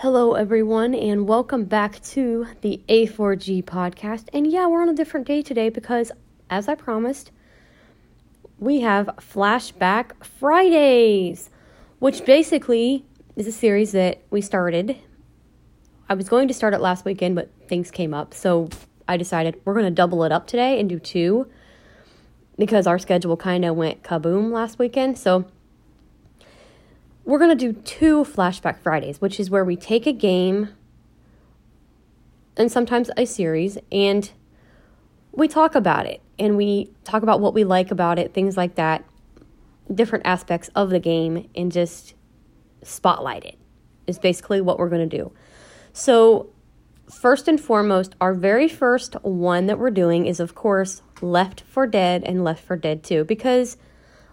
Hello, everyone, and welcome back to the A4G podcast. And yeah, we're on a different day today because, as I promised, we have Flashback Fridays, which basically is a series that we started. I was going to start it last weekend, but things came up, so I decided we're going to double it up today and do two because our schedule kind of went kaboom last weekend. So we're going to do two Flashback Fridays, which is where we take a game and sometimes a series and we talk about it and we talk about what we like about it, things like that, different aspects of the game, and just spotlight it, is basically what we're going to do. So, first and foremost, our very first one that we're doing is, of course, Left 4 Dead and Left 4 Dead 2 because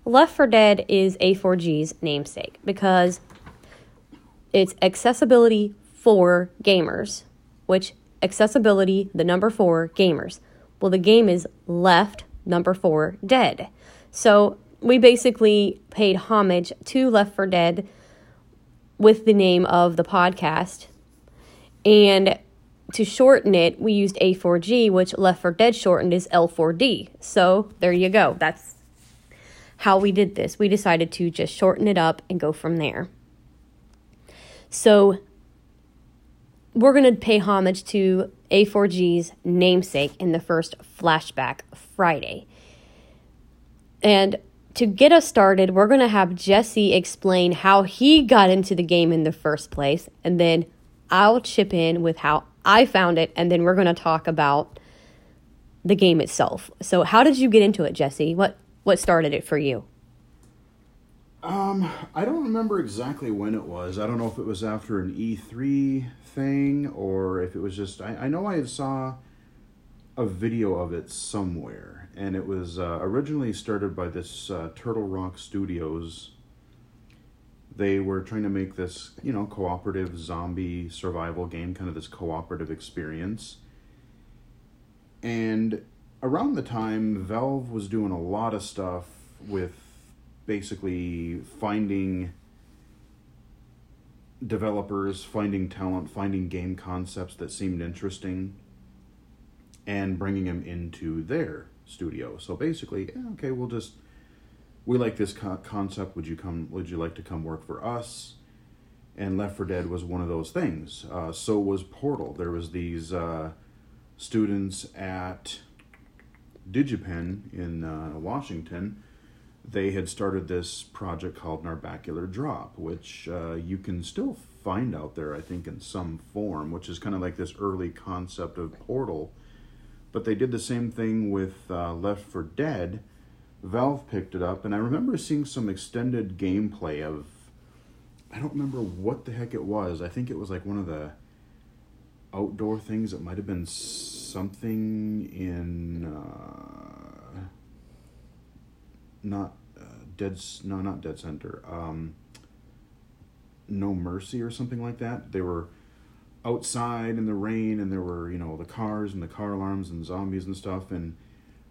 Left 4 Dead is A4G's namesake because it's accessibility for gamers, which accessibility, the number four, gamers. Well, the game is Left, number four, Dead. So we basically paid homage to Left 4 Dead with the name of the podcast. And to shorten it, we used A4G, which Left 4 Dead shortened is L4D. So there you go. That's how we did this. We decided to just shorten it up and go from there. So we're going to pay homage to A4G's namesake in the first Flashback Friday. And to get us started, we're going to have Jesse explain how he got into the game in the first place, and then I'll chip in with how I found it, and then we're going to talk about the game itself. So, how did you get into it, Jesse? What what started it for you? Um, I don't remember exactly when it was. I don't know if it was after an E3 thing or if it was just. I, I know I saw a video of it somewhere, and it was uh, originally started by this uh, Turtle Rock Studios. They were trying to make this, you know, cooperative zombie survival game, kind of this cooperative experience. And around the time Valve was doing a lot of stuff with basically finding developers, finding talent, finding game concepts that seemed interesting, and bringing them into their studio. So basically, yeah, okay, we'll just we like this co- concept. Would you come? Would you like to come work for us? And Left 4 Dead was one of those things. Uh, so was Portal. There was these uh, students at DigiPen in uh, Washington, they had started this project called Narbacular Drop, which uh, you can still find out there, I think, in some form, which is kind of like this early concept of Portal. But they did the same thing with uh, Left 4 Dead. Valve picked it up, and I remember seeing some extended gameplay of. I don't remember what the heck it was. I think it was like one of the outdoor things. It might have been something in uh, not uh, dead. No, not dead center. Um, no mercy or something like that. They were outside in the rain, and there were you know the cars and the car alarms and zombies and stuff. And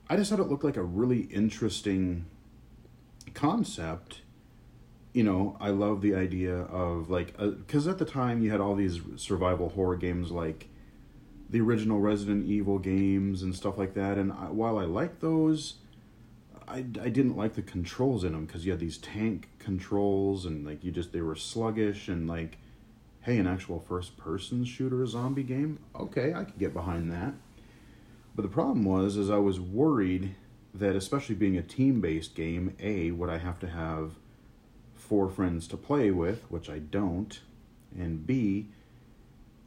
I just thought it looked like a really interesting concept you know, I love the idea of like, because uh, at the time you had all these survival horror games like the original Resident Evil games and stuff like that. And I, while I like those, I, I didn't like the controls in them because you had these tank controls and like you just, they were sluggish and like, hey, an actual first person shooter a zombie game? Okay, I could get behind that. But the problem was, is I was worried that especially being a team based game, A, would I have to have four friends to play with, which I don't, and B,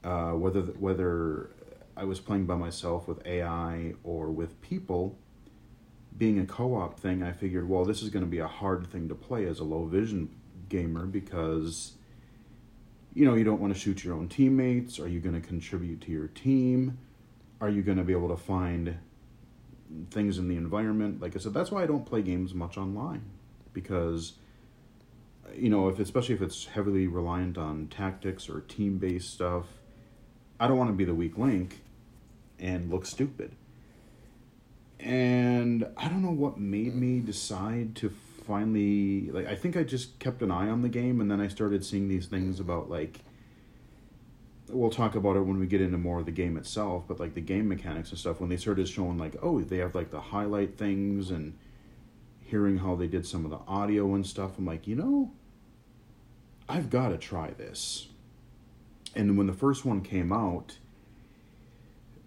uh, whether whether I was playing by myself with AI or with people, being a co-op thing, I figured, well, this is going to be a hard thing to play as a low vision gamer because you know you don't want to shoot your own teammates. Are you going to contribute to your team? Are you going to be able to find things in the environment? Like I said, that's why I don't play games much online because you know, if especially if it's heavily reliant on tactics or team based stuff, I don't want to be the weak link and look stupid. And I don't know what made me decide to finally like I think I just kept an eye on the game and then I started seeing these things about like we'll talk about it when we get into more of the game itself, but like the game mechanics and stuff, when they started showing like, oh, they have like the highlight things and hearing how they did some of the audio and stuff, I'm like, you know, I've got to try this. And when the first one came out,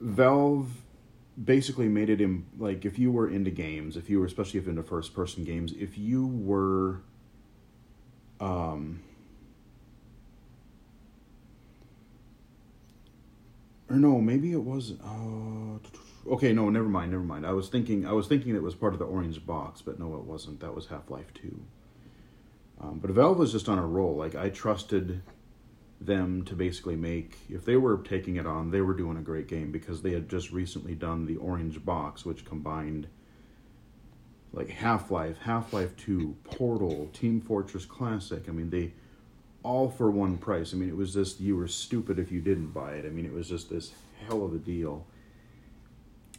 Valve basically made it in like if you were into games, if you were especially if into first person games, if you were um or no, maybe it was uh okay, no, never mind, never mind. I was thinking I was thinking it was part of the orange box, but no it wasn't. That was Half-Life 2. Um, but Valve was just on a roll. Like I trusted them to basically make if they were taking it on they were doing a great game because they had just recently done the orange box which combined like half-life half-life 2 portal team fortress classic. I mean they all for one price. I mean it was just you were stupid if you didn't buy it. I mean it was just this hell of a deal.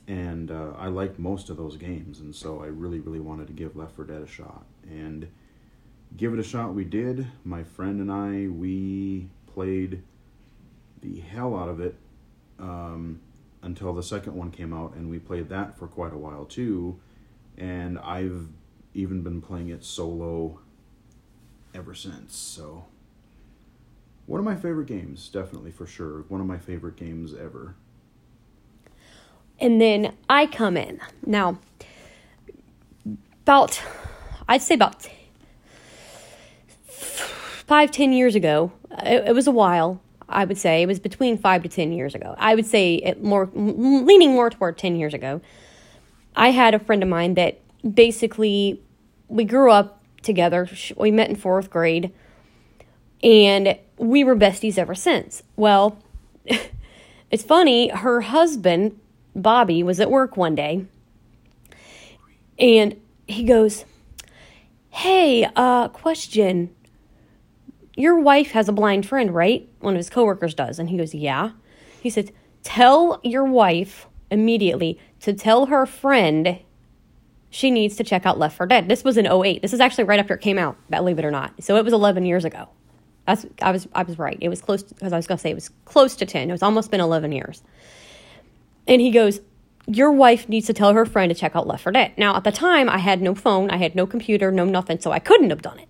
And uh, i liked most of those games and so i really really wanted to give left 4 dead a shot. And give it a shot we did my friend and i we played the hell out of it um, until the second one came out, and we played that for quite a while too. And I've even been playing it solo ever since. So, one of my favorite games, definitely for sure. One of my favorite games ever. And then I come in. Now, about, I'd say about five, ten years ago, it, it was a while. I would say it was between five to ten years ago. I would say it more leaning more toward ten years ago. I had a friend of mine that basically we grew up together. We met in fourth grade, and we were besties ever since. Well, it's funny. Her husband Bobby was at work one day, and he goes, "Hey, uh, question." Your wife has a blind friend, right? One of his coworkers does. And he goes, Yeah. He says, Tell your wife immediately to tell her friend she needs to check out Left 4 Dead. This was in 08. This is actually right after it came out, believe it or not. So it was 11 years ago. That's I was I was right. It was close because I was going to say it was close to 10. It was almost been 11 years. And he goes, "Your wife needs to tell her friend to check out Left 4 Dead." Now, at the time, I had no phone, I had no computer, no nothing, so I couldn't have done it.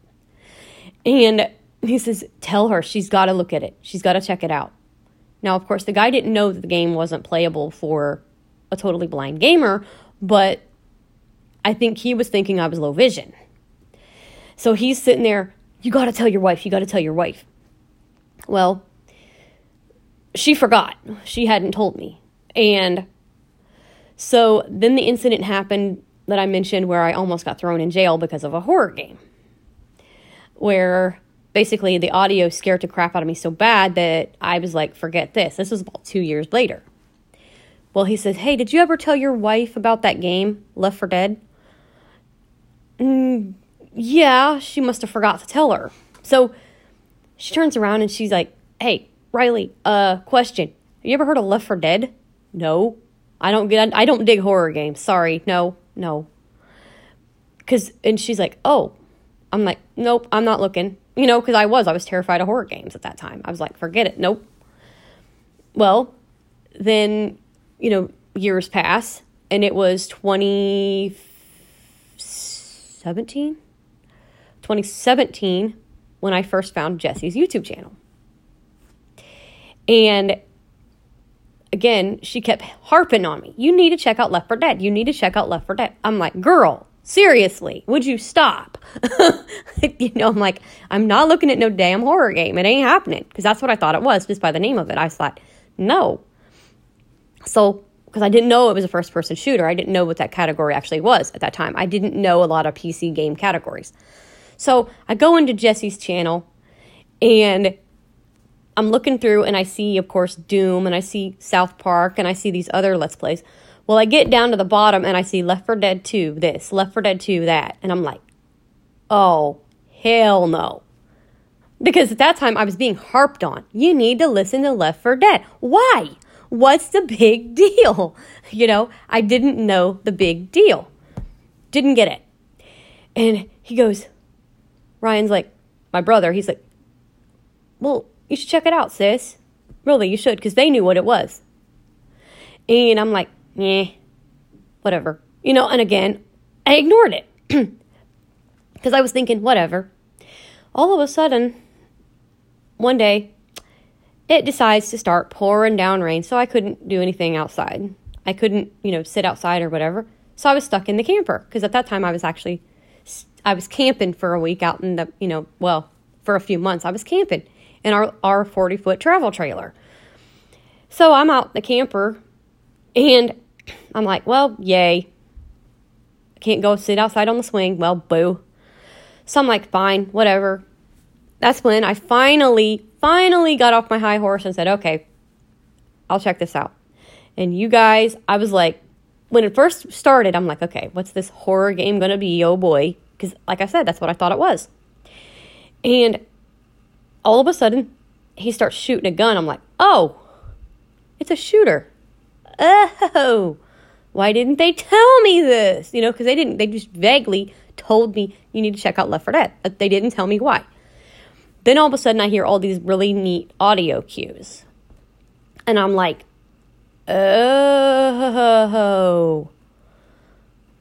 And he says, Tell her she's got to look at it. She's got to check it out. Now, of course, the guy didn't know that the game wasn't playable for a totally blind gamer, but I think he was thinking I was low vision. So he's sitting there, You got to tell your wife. You got to tell your wife. Well, she forgot. She hadn't told me. And so then the incident happened that I mentioned where I almost got thrown in jail because of a horror game. Where basically the audio scared the crap out of me so bad that I was like, forget this. This was about two years later. Well, he says, Hey, did you ever tell your wife about that game, Left 4 Dead? Mm, yeah, she must have forgot to tell her. So she turns around and she's like, Hey, Riley, uh, question. Have you ever heard of Left 4 Dead? No. I don't get I don't dig horror games. Sorry. No. No. Cuz and she's like, "Oh." I'm like, "Nope, I'm not looking." You know, because I was, I was terrified of horror games at that time. I was like, forget it. Nope. Well, then, you know, years pass and it was 2017, 2017 when I first found Jesse's YouTube channel. And again, she kept harping on me. You need to check out Left 4 Dead. You need to check out Left 4 Dead. I'm like, girl, Seriously, would you stop? you know, I'm like, I'm not looking at no damn horror game. It ain't happening. Because that's what I thought it was just by the name of it. I thought, no. So, because I didn't know it was a first person shooter, I didn't know what that category actually was at that time. I didn't know a lot of PC game categories. So, I go into Jesse's channel and I'm looking through and I see, of course, Doom and I see South Park and I see these other Let's Plays. Well, I get down to the bottom and I see Left 4 Dead 2 this, Left 4 Dead 2 that. And I'm like, oh, hell no. Because at that time I was being harped on. You need to listen to Left 4 Dead. Why? What's the big deal? You know, I didn't know the big deal. Didn't get it. And he goes, Ryan's like, my brother, he's like, well, you should check it out, sis. Really, you should, because they knew what it was. And I'm like, yeah, whatever. You know, and again, I ignored it. Because I was thinking, whatever. All of a sudden, one day, it decides to start pouring down rain, so I couldn't do anything outside. I couldn't, you know, sit outside or whatever. So I was stuck in the camper because at that time I was actually I was camping for a week out in the, you know, well, for a few months I was camping in our our 40-foot travel trailer. So I'm out in the camper and I'm like, well, yay. Can't go sit outside on the swing. Well, boo. So I'm like, fine, whatever. That's when I finally, finally got off my high horse and said, okay, I'll check this out. And you guys, I was like, when it first started, I'm like, okay, what's this horror game gonna be? Oh boy. Because, like I said, that's what I thought it was. And all of a sudden, he starts shooting a gun. I'm like, oh, it's a shooter. Oh, why didn't they tell me this? You know, because they didn't, they just vaguely told me you need to check out Left 4 Dead. They didn't tell me why. Then all of a sudden, I hear all these really neat audio cues. And I'm like, oh,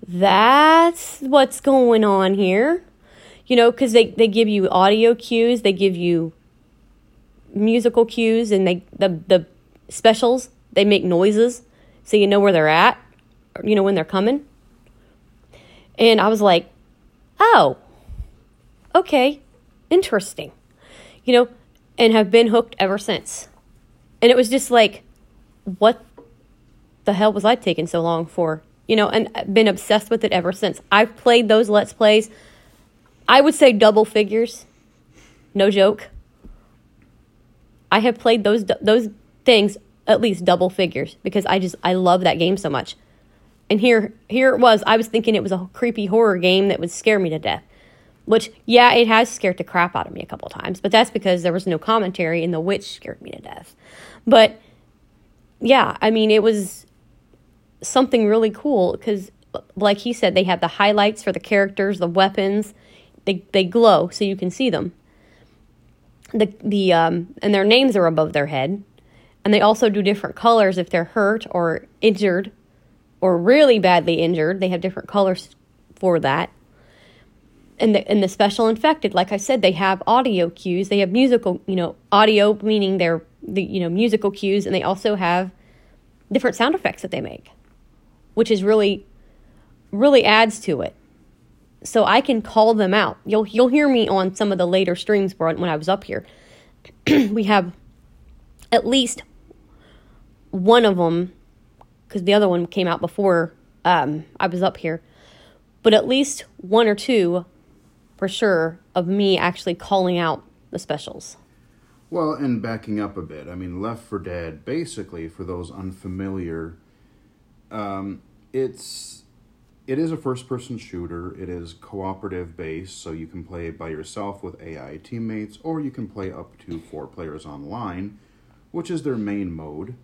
that's what's going on here. You know, because they, they give you audio cues, they give you musical cues, and they the, the specials, they make noises so you know where they're at, you know, when they're coming. And I was like, oh, okay, interesting. You know, and have been hooked ever since. And it was just like, what the hell was I taking so long for? You know, and been obsessed with it ever since. I've played those Let's Plays, I would say double figures. No joke. I have played those those things at least double figures because I just I love that game so much. And here here it was. I was thinking it was a creepy horror game that would scare me to death. Which yeah, it has scared the crap out of me a couple times, but that's because there was no commentary and the witch scared me to death. But yeah, I mean it was something really cool because like he said they have the highlights for the characters, the weapons. They they glow so you can see them. The the um and their names are above their head and they also do different colors if they're hurt or injured or really badly injured. They have different colors for that. And the, and the special infected, like I said, they have audio cues. They have musical, you know, audio meaning they're the you know musical cues, and they also have different sound effects that they make, which is really, really adds to it. So I can call them out. You'll you'll hear me on some of the later streams when I was up here. we have at least one of them, because the other one came out before um, I was up here, but at least one or two for sure of me actually calling out the specials. Well, and backing up a bit, I mean, Left 4 Dead, basically, for those unfamiliar, um, it's it is a first-person shooter. It is cooperative based, so you can play by yourself with AI teammates, or you can play up to four players online, which is their main mode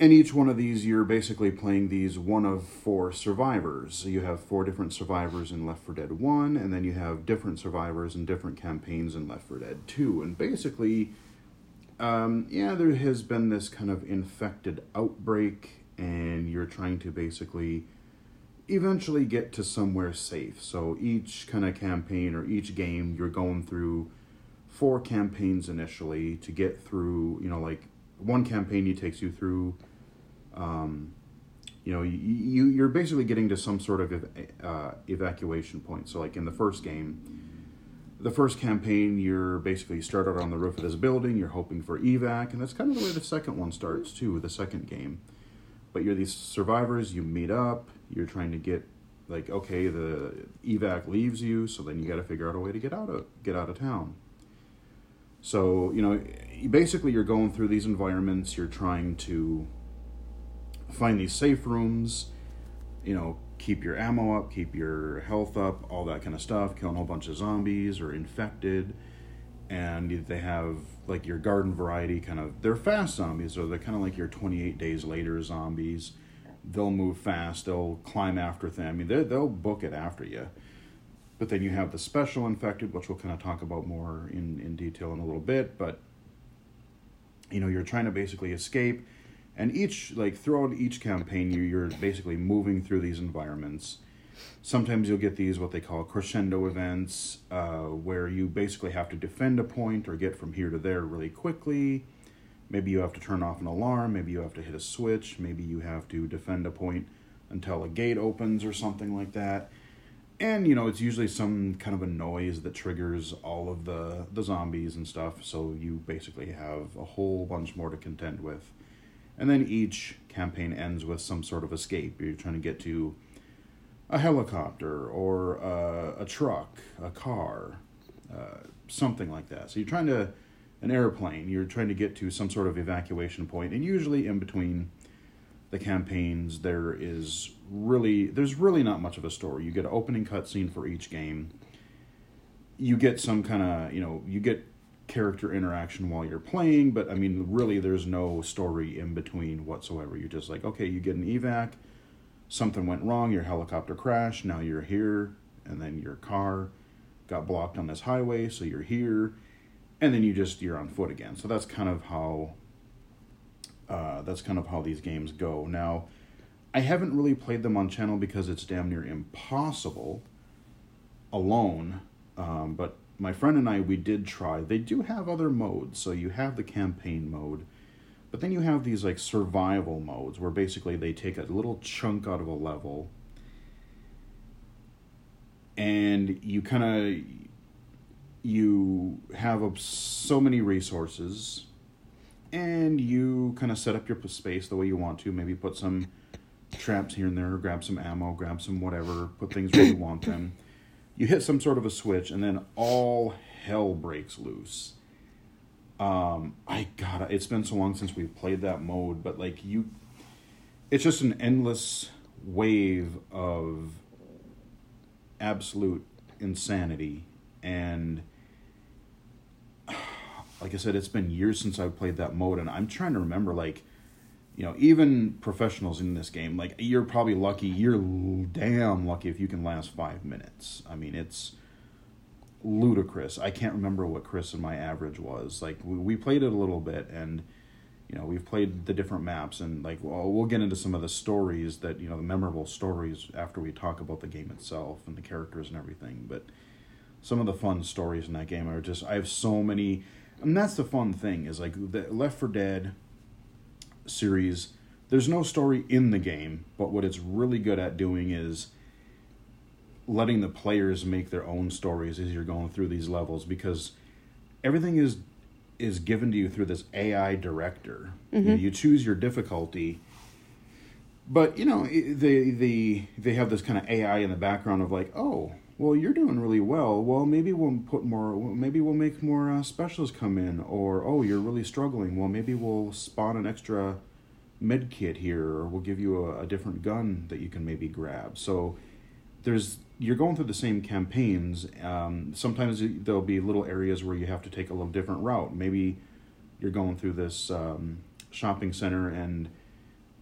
and each one of these you're basically playing these one of four survivors. You have four different survivors in left 4 dead 1 and then you have different survivors in different campaigns in left 4 dead 2 and basically um, yeah there has been this kind of infected outbreak and you're trying to basically eventually get to somewhere safe. So each kind of campaign or each game you're going through four campaigns initially to get through you know like one campaign takes you through um, you know, you, you're basically getting to some sort of uh, evacuation point. So, like in the first game, the first campaign, you're basically start out on the roof of this building, you're hoping for evac, and that's kind of the way the second one starts too, with the second game. But you're these survivors, you meet up, you're trying to get like okay, the evac leaves you, so then you got to figure out a way to get out of get out of town. So you know, basically, you're going through these environments. You're trying to find these safe rooms, you know, keep your ammo up, keep your health up, all that kind of stuff, killing a whole bunch of zombies or infected. And they have like your garden variety kind of, they're fast zombies, so they're kind of like your 28 days later zombies. They'll move fast, they'll climb after them. I mean, they'll book it after you. But then you have the special infected, which we'll kind of talk about more in, in detail in a little bit. But you know you're trying to basically escape and each like throughout each campaign you, you're basically moving through these environments. Sometimes you'll get these what they call crescendo events uh, where you basically have to defend a point or get from here to there really quickly. Maybe you have to turn off an alarm maybe you have to hit a switch maybe you have to defend a point until a gate opens or something like that. And you know it's usually some kind of a noise that triggers all of the the zombies and stuff so you basically have a whole bunch more to contend with and then each campaign ends with some sort of escape. You're trying to get to a helicopter or uh, a truck a car uh, something like that. So you're trying to an airplane. You're trying to get to some sort of evacuation point. And usually in between the campaigns there is really there's really not much of a story. You get an opening cutscene for each game. You get some kind of you know you get character interaction while you're playing but i mean really there's no story in between whatsoever you're just like okay you get an evac something went wrong your helicopter crashed now you're here and then your car got blocked on this highway so you're here and then you just you're on foot again so that's kind of how uh, that's kind of how these games go. Now, I haven't really played them on channel because it's damn near impossible alone. Um, but my friend and I, we did try. They do have other modes. So you have the campaign mode, but then you have these like survival modes where basically they take a little chunk out of a level and you kind of you have so many resources and you kind of set up your space the way you want to. Maybe put some traps here and there, grab some ammo, grab some whatever, put things where you want them. You hit some sort of a switch, and then all hell breaks loose. Um, I gotta. it's been so long since we've played that mode, but like you, it's just an endless wave of absolute insanity and like I said, it's been years since I've played that mode, and I'm trying to remember, like, you know, even professionals in this game, like, you're probably lucky, you're damn lucky if you can last five minutes. I mean, it's ludicrous. I can't remember what Chris and my average was. Like, we, we played it a little bit, and, you know, we've played the different maps, and, like, well, we'll get into some of the stories that, you know, the memorable stories after we talk about the game itself and the characters and everything, but some of the fun stories in that game are just, I have so many and that's the fun thing is like the Left 4 Dead series. There's no story in the game, but what it's really good at doing is letting the players make their own stories as you're going through these levels because everything is is given to you through this AI director. Mm-hmm. You, you choose your difficulty but you know they they they have this kind of AI in the background of like, oh, well, you're doing really well. Well, maybe we'll put more. Maybe we'll make more uh, specials come in. Or oh, you're really struggling. Well, maybe we'll spawn an extra med kit here, or we'll give you a, a different gun that you can maybe grab. So there's you're going through the same campaigns. Um, sometimes there'll be little areas where you have to take a little different route. Maybe you're going through this um, shopping center and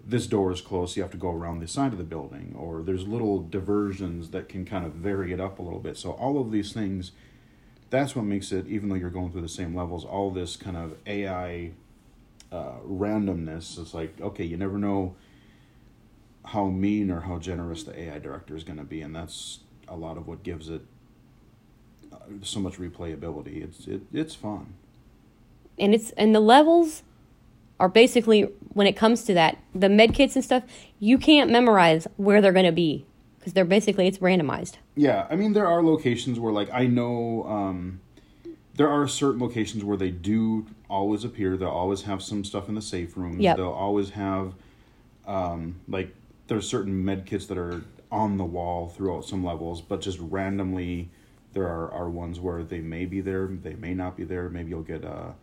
this door is closed, you have to go around the side of the building, or there's little diversions that can kind of vary it up a little bit. So all of these things, that's what makes it, even though you're going through the same levels, all this kind of AI uh, randomness. It's like okay, you never know how mean or how generous the AI director is going to be, and that's a lot of what gives it uh, so much replayability. It's it, it's fun, and it's and the levels are basically when it comes to that the med kits and stuff you can't memorize where they're going to be because they're basically it's randomized yeah i mean there are locations where like i know um, there are certain locations where they do always appear they'll always have some stuff in the safe rooms yep. they'll always have um, like there's certain med kits that are on the wall throughout some levels but just randomly there are, are ones where they may be there they may not be there maybe you'll get a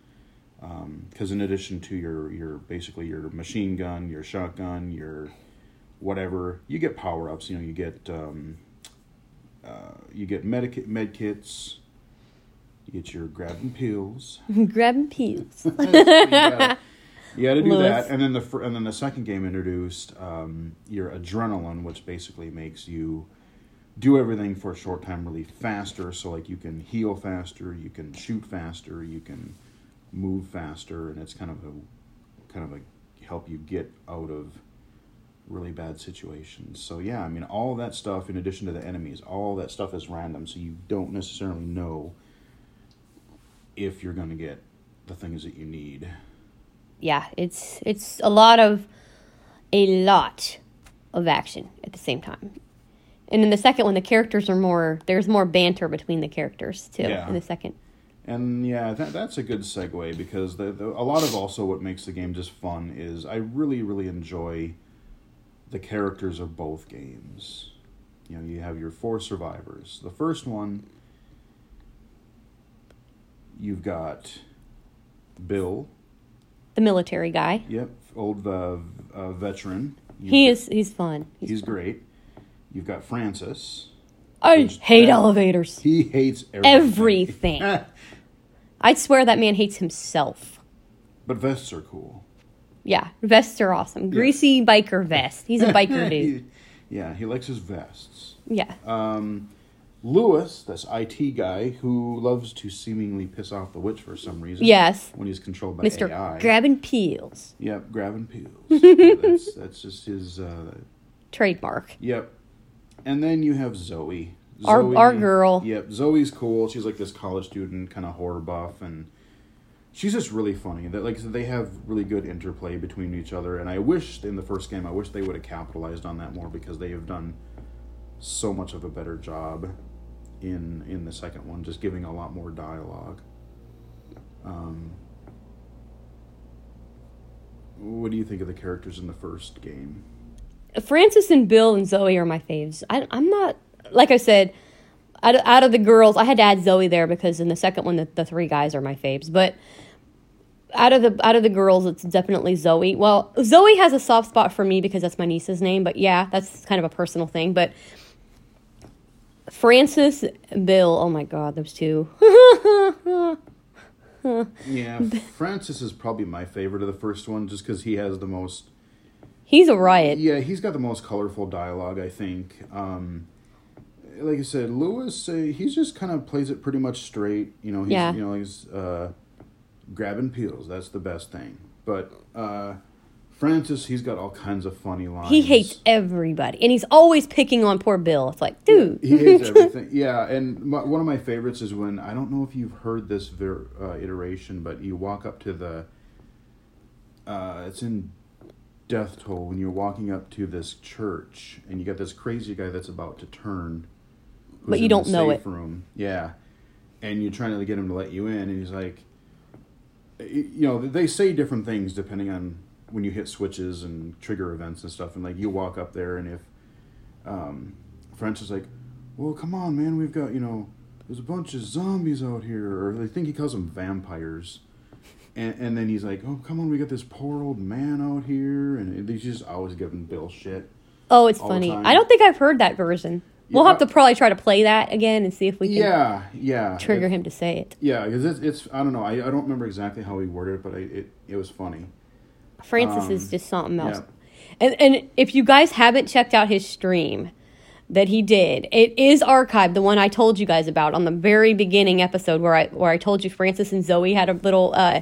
because um, in addition to your your basically your machine gun, your shotgun, your whatever, you get power ups. You know, you get um, uh, you get medic med kits. You get your grabbing pills. grabbing pills. you, gotta, you gotta do Louis. that, and then the and then the second game introduced um, your adrenaline, which basically makes you do everything for a short time really faster. So like you can heal faster, you can shoot faster, you can move faster, and it's kind of a kind of a help you get out of really bad situations. So yeah, I mean all that stuff in addition to the enemies, all that stuff is random, so you don't necessarily know if you're going to get the things that you need. Yeah, it's it's a lot of a lot of action at the same time. And in the second one, the characters are more. There's more banter between the characters too. Yeah. In the second, And yeah, that, that's a good segue because the, the, a lot of also what makes the game just fun is I really, really enjoy the characters of both games. You know, you have your four survivors. The first one, you've got Bill. the military guy. Yep, old uh, uh, veteran. You've He is. He's fun. He's, He's great. You've got Francis. I hate elevators. He hates everything. Everything. I'd swear that man hates himself. but vests are cool. Yeah, vests are awesome. Greasy biker vest. He's a biker dude. He- yeah, he likes his vests. Yeah. Um, Louis, this IT guy who loves to seemingly piss off the witch for some reason. Yes. When he's controlled by Mr. AI. Grabbing Peels. yep, grabbing peels. that's, that's just his. Uh, Trademark. yep. And then you have Zoe. Our- Zoe- our girl. Yep, Zoe's cool. She's like this college student, kind of horror buff, and she's just really funny. That like they have really good interplay between each other. And I wish in the first game, I wish they would have capitalized on that more because they have done so much of a better job in in the second one, just giving a lot more dialogue. Um, what do you think of the characters in the first game? Francis and Bill and Zoe are my faves. I, I'm not, like I said, out of, out of the girls, I had to add Zoe there because in the second one, the, the three guys are my faves. But out of the out of the girls, it's definitely Zoe. Well, Zoe has a soft spot for me because that's my niece's name. But yeah, that's kind of a personal thing. But Francis, Bill, oh my God, those two. Yeah, Francis is probably my favorite of the first one, just because he has the most. He's a riot. Yeah, he's got the most colorful dialogue. I think. Um, like I said, Louis, uh, he's just kind of plays it pretty much straight. You know, he's, Yeah. You know, he's uh, grabbing peels. That's the best thing. But uh, Francis, he's got all kinds of funny lines. He hates everybody, and he's always picking on poor Bill. It's like, dude. He hates everything. yeah, and my, one of my favorites is when I don't know if you've heard this ver, uh, iteration, but you walk up to the. Uh, it's in Death Toll when you're walking up to this church, and you got this crazy guy that's about to turn. But you don't know it. Room, yeah, and you're trying to get him to let you in, and he's like, you know, they say different things depending on when you hit switches and trigger events and stuff, and like you walk up there, and if um, French is like, "Well, come on, man, we've got you know, there's a bunch of zombies out here," or they think he calls them vampires, and and then he's like, "Oh, come on, we got this poor old man out here," and he's just always giving Bill shit. Oh, it's funny. I don't think I've heard that version. We'll have to probably try to play that again and see if we can Yeah, yeah, trigger It- him to say it. Yeah, because it's, it's I don't know, I, I don't remember exactly how he worded it, but I, it it was funny. Francis is Um, just something else. yeah. And and if you guys haven't checked out his stream that he did, it is archived. The one I told you guys about on the very beginning episode where I where I told you Francis and Zoe had a little uh,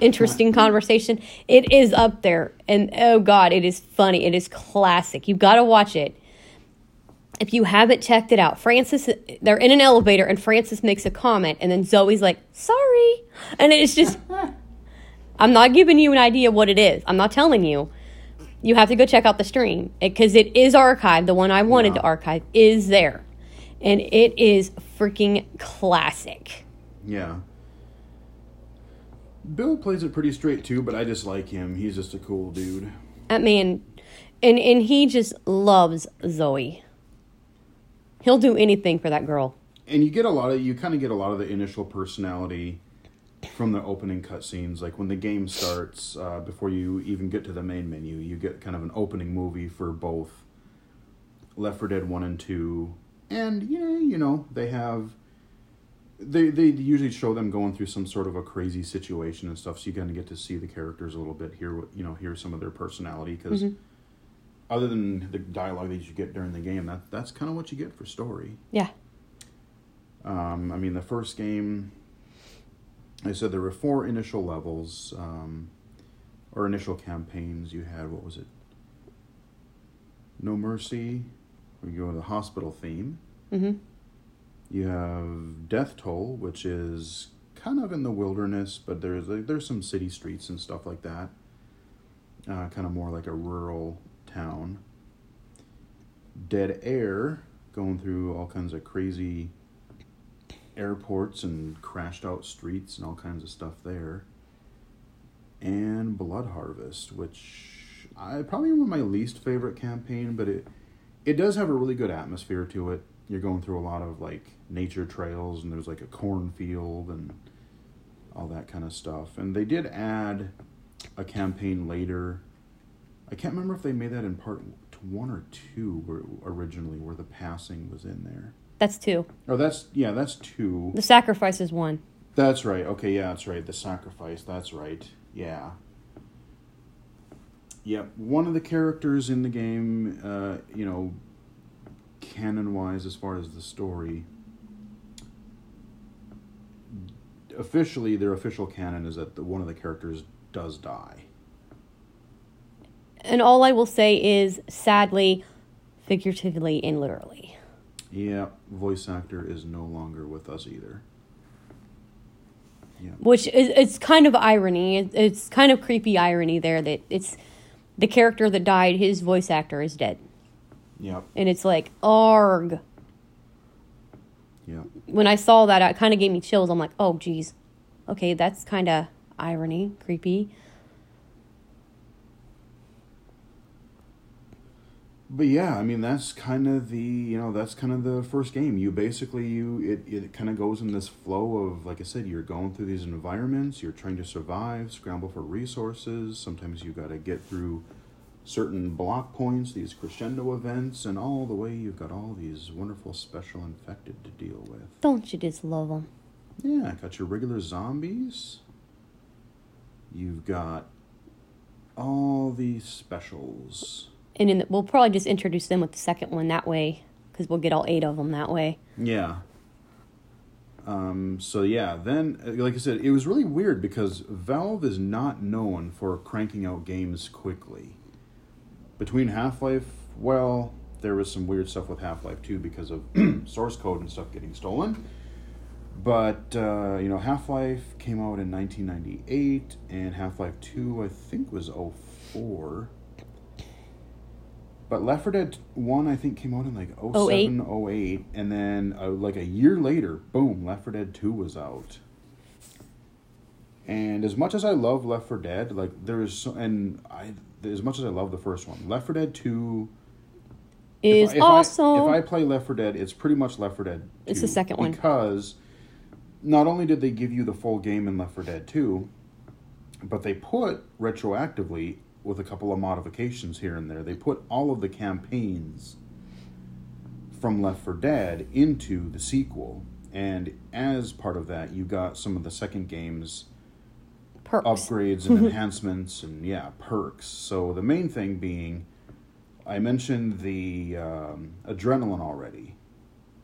interesting conversation. It is up there, and oh god, it is funny. It is classic. You've got to watch it. If you haven't checked it out, Francis, they're in an elevator and Francis makes a comment, and then Zoe's like, sorry. And it's just, I'm not giving you an idea what it is. I'm not telling you. You have to go check out the stream because it, is archived. The one I wanted to archive is there. And it is freaking classic. Yeah. Bill plays it pretty straight too, but I just like him. He's just a cool dude. That man, and, and he just loves Zoe. He'll do anything for that girl. And you get a lot of you kind of get a lot of the initial personality from the opening cutscenes. Like when the game starts, uh, before you even get to the main menu, you get kind of an opening movie for both Left 4 Dead One and Two, and yeah, you know they have. They they usually show them going through some sort of a crazy situation and stuff, so you kind of get to see the characters a little bit, hear what you know, hear some of their personality because. Other than the dialogue that you get during the game, that that's kind of what you get for story. Yeah. Um, I mean, the first game, I said there were four initial levels, um, or initial campaigns. You had what was it? No Mercy. We go to the hospital theme. Mm-hmm. You have Death Toll, which is kind of in the wilderness, but there's like, there's some city streets and stuff like that. Uh, kind of more like a rural town. Dead Air, going through all kinds of crazy airports and crashed out streets and all kinds of stuff there. And Blood Harvest, which I probably one of my least favorite campaign, but it it does have a really good atmosphere to it. You're going through a lot of like nature trails and there's like a cornfield and all that kind of stuff. And they did add a campaign later. I can't remember if they made that in part one or two where originally where the passing was in there. That's two. Oh, that's yeah, that's two. The sacrifice is one. That's right. Okay, yeah, that's right. The sacrifice. That's right. Yeah. Yep. One of the characters in the game, uh, you know, canon wise, as far as the story, officially, their official canon is that the, one of the characters does die. And all I will say is, sadly, figuratively and literally. Yeah, voice actor is no longer with us either. Yeah. Which is it's kind of irony. It's kind of creepy irony there that it's the character that died. His voice actor is dead, Yep. and it's like arg. Yep. When I saw that, it kind of gave me chills. I'm like, oh, geez, okay, that's kind of irony, creepy. But yeah, I mean that's kind of the you know that's kind of the first game. You basically you it it kind of goes in this flow of like I said, you're going through these environments, you're trying to survive, scramble for resources. Sometimes you got to get through certain block points, these crescendo events, and all the way you've got all these wonderful special infected to deal with. Don't you just love them? Yeah, got your regular zombies. You've got all these specials. And in the, we'll probably just introduce them with the second one that way, because we'll get all eight of them that way. Yeah. Um, so yeah, then uh, like I said, it was really weird because Valve is not known for cranking out games quickly. Between Half Life, well, there was some weird stuff with Half Life 2 because of source code and stuff getting stolen. But uh, you know, Half Life came out in 1998, and Half Life 2 I think was 04. But Left 4 Dead 1 I think came out in like 07, 08, and then uh, like a year later, boom, Left 4 Dead 2 was out. And as much as I love Left 4 Dead, like there is so, and I as much as I love the first one, Left 4 Dead 2 Is if I- if awesome. I, if I play Left 4 Dead, it's pretty much Left 4 Dead. 2 It's the second one. because not only did they give you the full game in Left 4 Dead 2, but they put retroactively with a couple of modifications here and there. They put all of the campaigns from Left 4 Dead into the sequel, and as part of that, you got some of the second game's Perks. upgrades and enhancements and yeah perks so the main thing being i mentioned the um, adrenaline already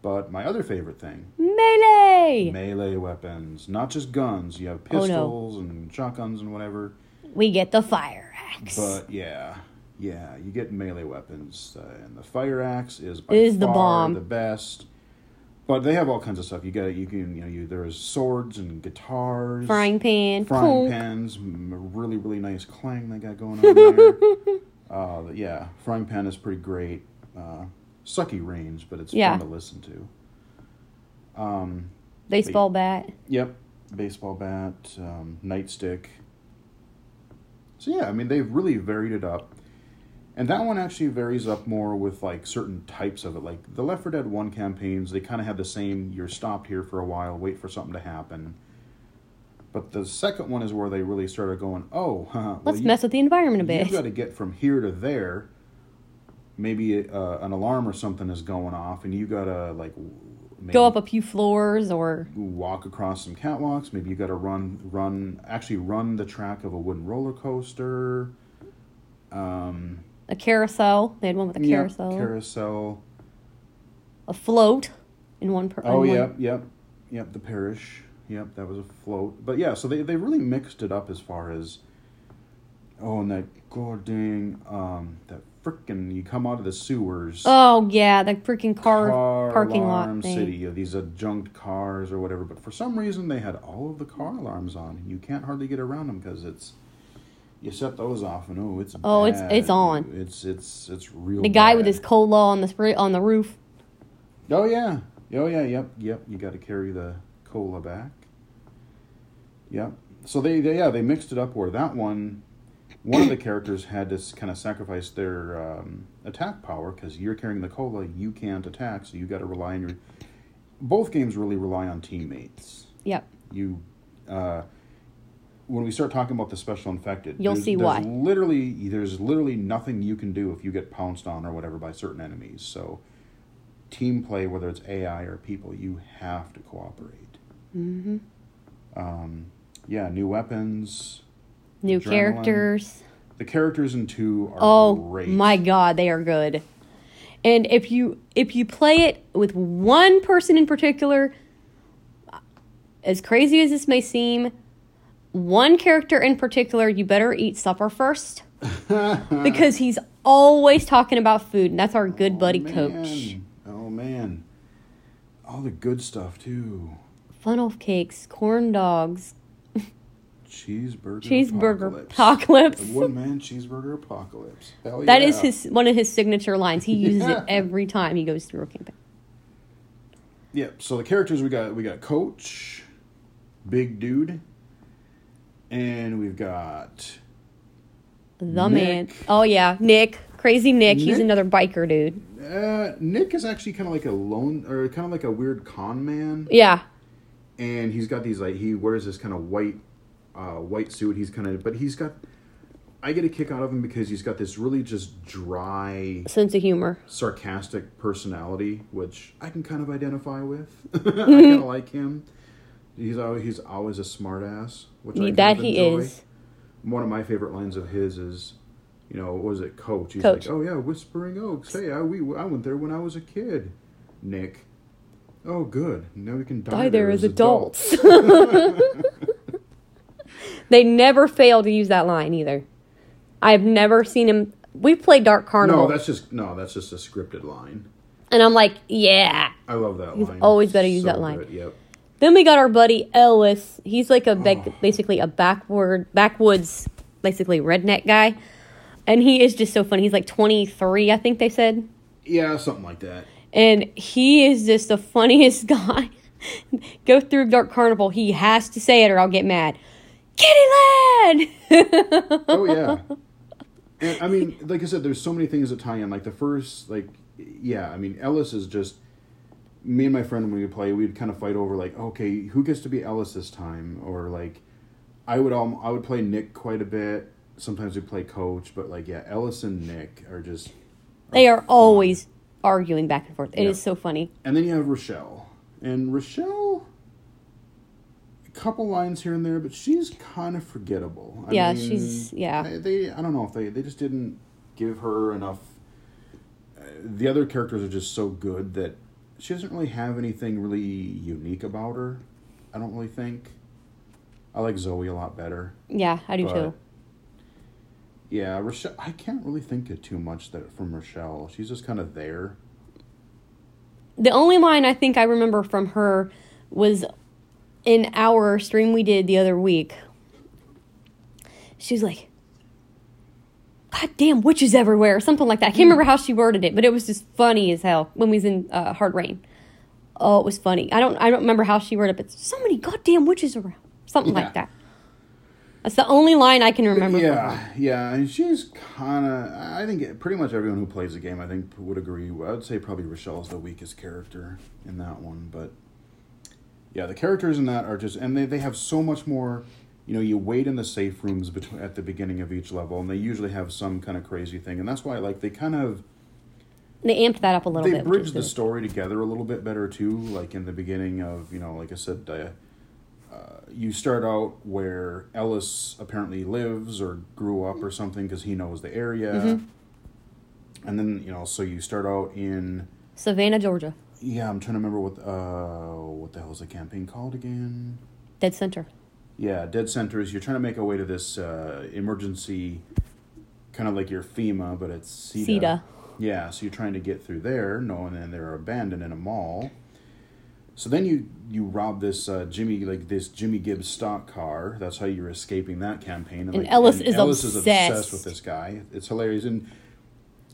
but my other favorite thing Melee! melee weapons not just guns you have Oh, no. pistols and shotguns and whatever We get the fire axe. but yeah yeah you get melee weapons uh, and the fire axe is by Is the far bomb. the best but they have all kinds of stuff you got you can you know you there's swords and guitars Frying pan. frying Cool. pans, really really nice clang they got going on there. uh, yeah, frying pan is pretty great. Uh, sucky range, but it's Yeah. fun to listen to. Um, Baseball bat. yep, baseball bat, um, nightstick. So yeah, I mean they've really varied it up, and that one actually varies up more with like certain types of it. Like the Left 4 Dead One campaigns, they kind of have the same. You're stopped here for a while, wait for something to happen. But the second one is where they really started going, oh, well, Let's you- mess with the environment a bit. You've got to get from here to there. Maybe uh, an alarm or something is going off, and you got to like maybe Go up a few floors or walk across some catwalks. Maybe you got to run, run, actually run the track of a wooden roller coaster. Um, a carousel. They had one with a yeah, carousel. carousel. a float in one per. Oh, in one- yep, yep, yep. The parish. Yep, that was a float. But yeah, so they they really mixed it up as far as oh, and that god dang um that frickin' you come out of the sewers. Oh yeah, the freaking car, car parking alarm lot thing. city, these adjunct cars or whatever. But for some reason, they had all of the car alarms on, and you can't hardly get around them because it's you set those off, and oh, it's Oh, it's- bad. it's on. It's it's it's real. The guy with his cola on the spray on the roof. Oh yeah, oh yeah, yep, yep. You got to carry the cola back. Yep. So they, they yeah they mixed it up where that one, one of the characters had to kind of sacrifice their um, attack power because you're carrying the cola, you can't attack, so you got to rely on your. Both games really rely on teammates. Yep. You, uh, when we start talking about the special infected, You'll there's- see there's why. Literally, there's literally nothing you can do if you get pounced on or whatever by certain enemies. So, team play, whether it's AI or people, you have to cooperate. Mm-hmm. Um, yeah, new weapons. New Adrenaline. characters. The characters in two are Oh great. my god, they are good. And if you if you play it with one person in particular, as crazy as this may seem, one character in particular, you better eat supper first because he's always talking about food, and that's our good oh, buddy oh, coach. Oh man, all the good stuff too. Funnel cakes, corn dogs, Cheeseburger. cheeseburger apocalypse. One man cheeseburger apocalypse. Hell That yeah. is his one of his signature lines. He uses Yeah. it every time he goes through a campaign. Yep. So the characters we got we got Coach, Big Dude, and we've got The Nick. man. Oh yeah, Nick, crazy Nick. He's another biker dude. uh, Nick is actually kind of like a lone or kind of like a weird con man, Yeah, and he's got these like he wears this kind of white uh, white suit. He's kind of but he's got. I get a kick out of him because he's got this really just dry, sense of humor. sarcastic personality, which I can kind of identify with. I kind of like him. He's always, he's always a smartass, which I that he enjoy. is. One of my favorite lines of his is, you know, what was it Coach? He's Coach. like, "Oh yeah, Whispering Oaks. Hey, I we I went there when I was a kid." Nick. Oh, good. Now we can die, Die there as adults. adults. they never fail to use that line either. I've never seen him. We played Dark Carnival, No, that's just no, that's just a scripted line. and I'm like, yeah. I love that You've line. always gotta use So that line. good, Yep. Then we got our buddy Ellis. He's like a oh. big, Oh. basically a backward, backwoods, basically redneck guy, and he is just so funny. He's like 23, I think they said. Yeah, something like that. and he is just the funniest guy. Go through Dark Carnival. He has to say it, or I'll get mad. Kitty lad. Oh yeah. And I mean, like I said, there's so many things that tie in. Like the first, like, yeah, I mean, Ellis is just me and my friend when we play, we'd kind of fight over like, okay, who gets to be Ellis this time, or like, I would all I would play Nick quite a bit. Sometimes we play Coach, but like, yeah, Ellis and Nick are just. they are always arguing back and forth. It is Yeah. so funny. And then you have Rochelle, and Rochelle. Couple lines here and there, but she's kind of forgettable. I Yeah, mean, she's- yeah. They, I don't know if they they just didn't give her enough. Uh, the other characters are just so good that she doesn't really have anything really unique about her. I don't really think. I like Zoe a lot better. Yeah, I do too. Yeah, Rochelle. I can't really think of too much that from Rochelle. She's just kind of there. The only line I think I remember from her was in our stream we did the other week. She was like, God damn witches everywhere, or something like that. I can't remember how she worded it, but it was just funny as hell when we was in uh, Hard Rain. Oh, it was funny. I don't I don't remember how she worded it, but so many goddamn witches around. Something Yeah. like that. That's the only line I can remember. Yeah, yeah, and she's kind of. I think pretty much everyone who plays the game, I think, would agree. I would say probably Rochelle's the weakest character in that one, but yeah, the characters in that are just, and they they have so much more. You know, you wait in the safe rooms between at the beginning of each level, and they usually have some kind of crazy thing, and that's why like they kind of They amped that up a little they bit. They bridge the good. story together a little bit better too. Like in the beginning of you know, like I said, uh, uh, you start out where Ellis apparently lives or grew up or something because he knows the area, Mm-hmm. and then you know, so you start out in Savannah, Georgia. Yeah, I'm trying to remember what uh what the hell is the campaign called again. Dead center. Yeah, dead center is you're trying to make a way to this uh, emergency, kind of like your FEMA, but it's CEDA. CEDA. Yeah, so you're trying to get through there, knowing that they're abandoned in a mall. So then you you rob this uh, Jimmy like this Jimmy Gibbs stock car. That's how you're escaping that campaign. And Ellis is obsessed is obsessed. with this guy. It's hilarious. And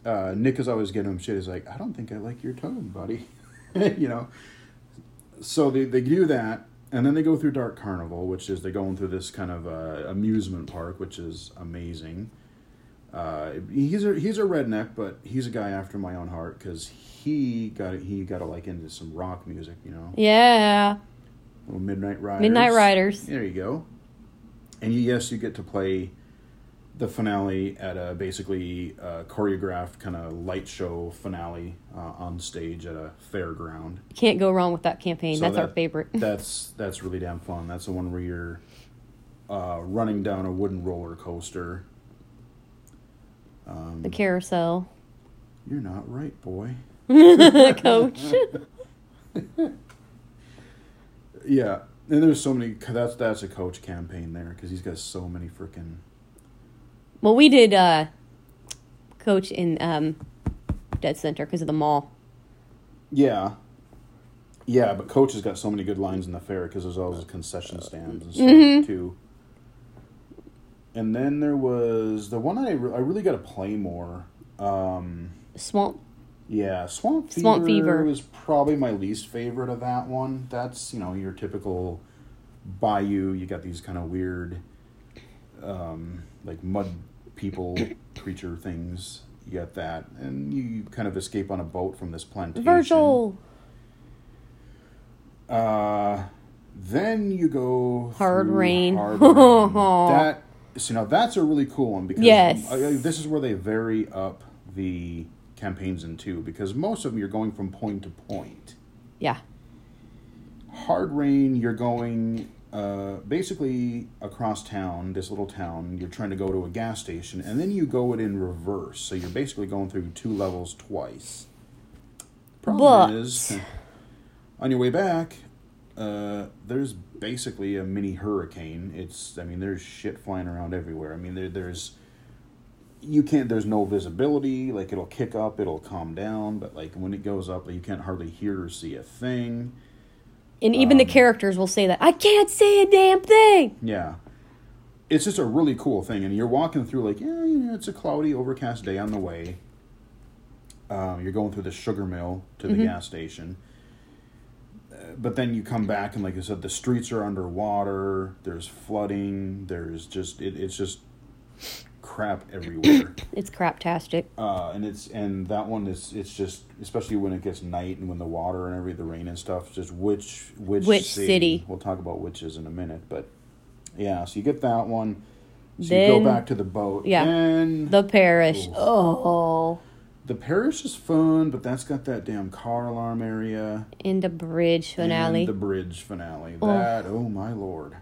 uh, Nick is always getting him shit. He's like, I don't think I like your tone, buddy. you know. So they they do that, and then they go through Dark Carnival, which is they're going through this kind of uh, amusement park, which is amazing. Uh, he's a he's a redneck, but he's a guy after my own heart because he got he got to like into some rock music, you know, Yeah. little Midnight Riders. Midnight Riders. There you go. And you, yes, you get to play the finale at a basically uh, choreographed kind of light show finale uh, on stage at a fairground. Can't go wrong with that campaign. So That's our favorite. That's that's really damn fun. That's the one where you're uh, running down a wooden roller coaster. Um, The carousel. you're not right, boy. Coach. Yeah, and there's so many. That's that's a coach campaign there because he's got so many freaking. Well, we did uh, coach in um, Dead Center because of the mall. Yeah. Yeah, but Coach has got so many good lines in the fair because there's all always concession stands and stuff Mhm. too. And then there was the one I, re- I really got to play more. Um, Swamp. yeah, Swamp Fever, Swamp Fever. was probably my least favorite of that one. That's you know your typical bayou. You got these kind of weird, um, like mud people creature things. You got that, and you kind of escape on a boat from this plantation. Virgil. Uh, then you go Hard Rain. Hard Rain. that so now that's a really cool one because Yes. I- I- this is where they vary up the campaigns in two because most of them you're going from point to point. Yeah. Hard Rain, you're going uh, basically across town, this little town. You're trying to go to a gas station, and then you go it in reverse. So you're basically going through two levels twice. Problem But- is, on your way back, uh, there's basically a mini hurricane. It's, I mean, there's shit flying around everywhere. I mean, there, there's you can't there's no visibility like it'll kick up it'll calm down but like when it goes up you can't hardly hear or see a thing And even the Um, characters will say that I can't say a damn thing. Yeah. It's just a really cool thing. And you're walking through, like, yeah, you know, it's a cloudy, overcast day on the way. Um, you're going through the sugar mill to the Mhm. gas station. Uh, but then you come back, and like I said, the streets are underwater. There's flooding. There's just, it, it's just crap everywhere. It's craptastic. uh, and it's and that one is it's just especially when it gets night and when the water and every the rain and stuff just which which Which city? we'll talk about witches in a minute but yeah so you get that one so you Then- go back to the boat yeah. and The parish. Oof. Oh. the parish is fun but that's got that damn car alarm area In the bridge finale. and the bridge finale Oh. that oh my lord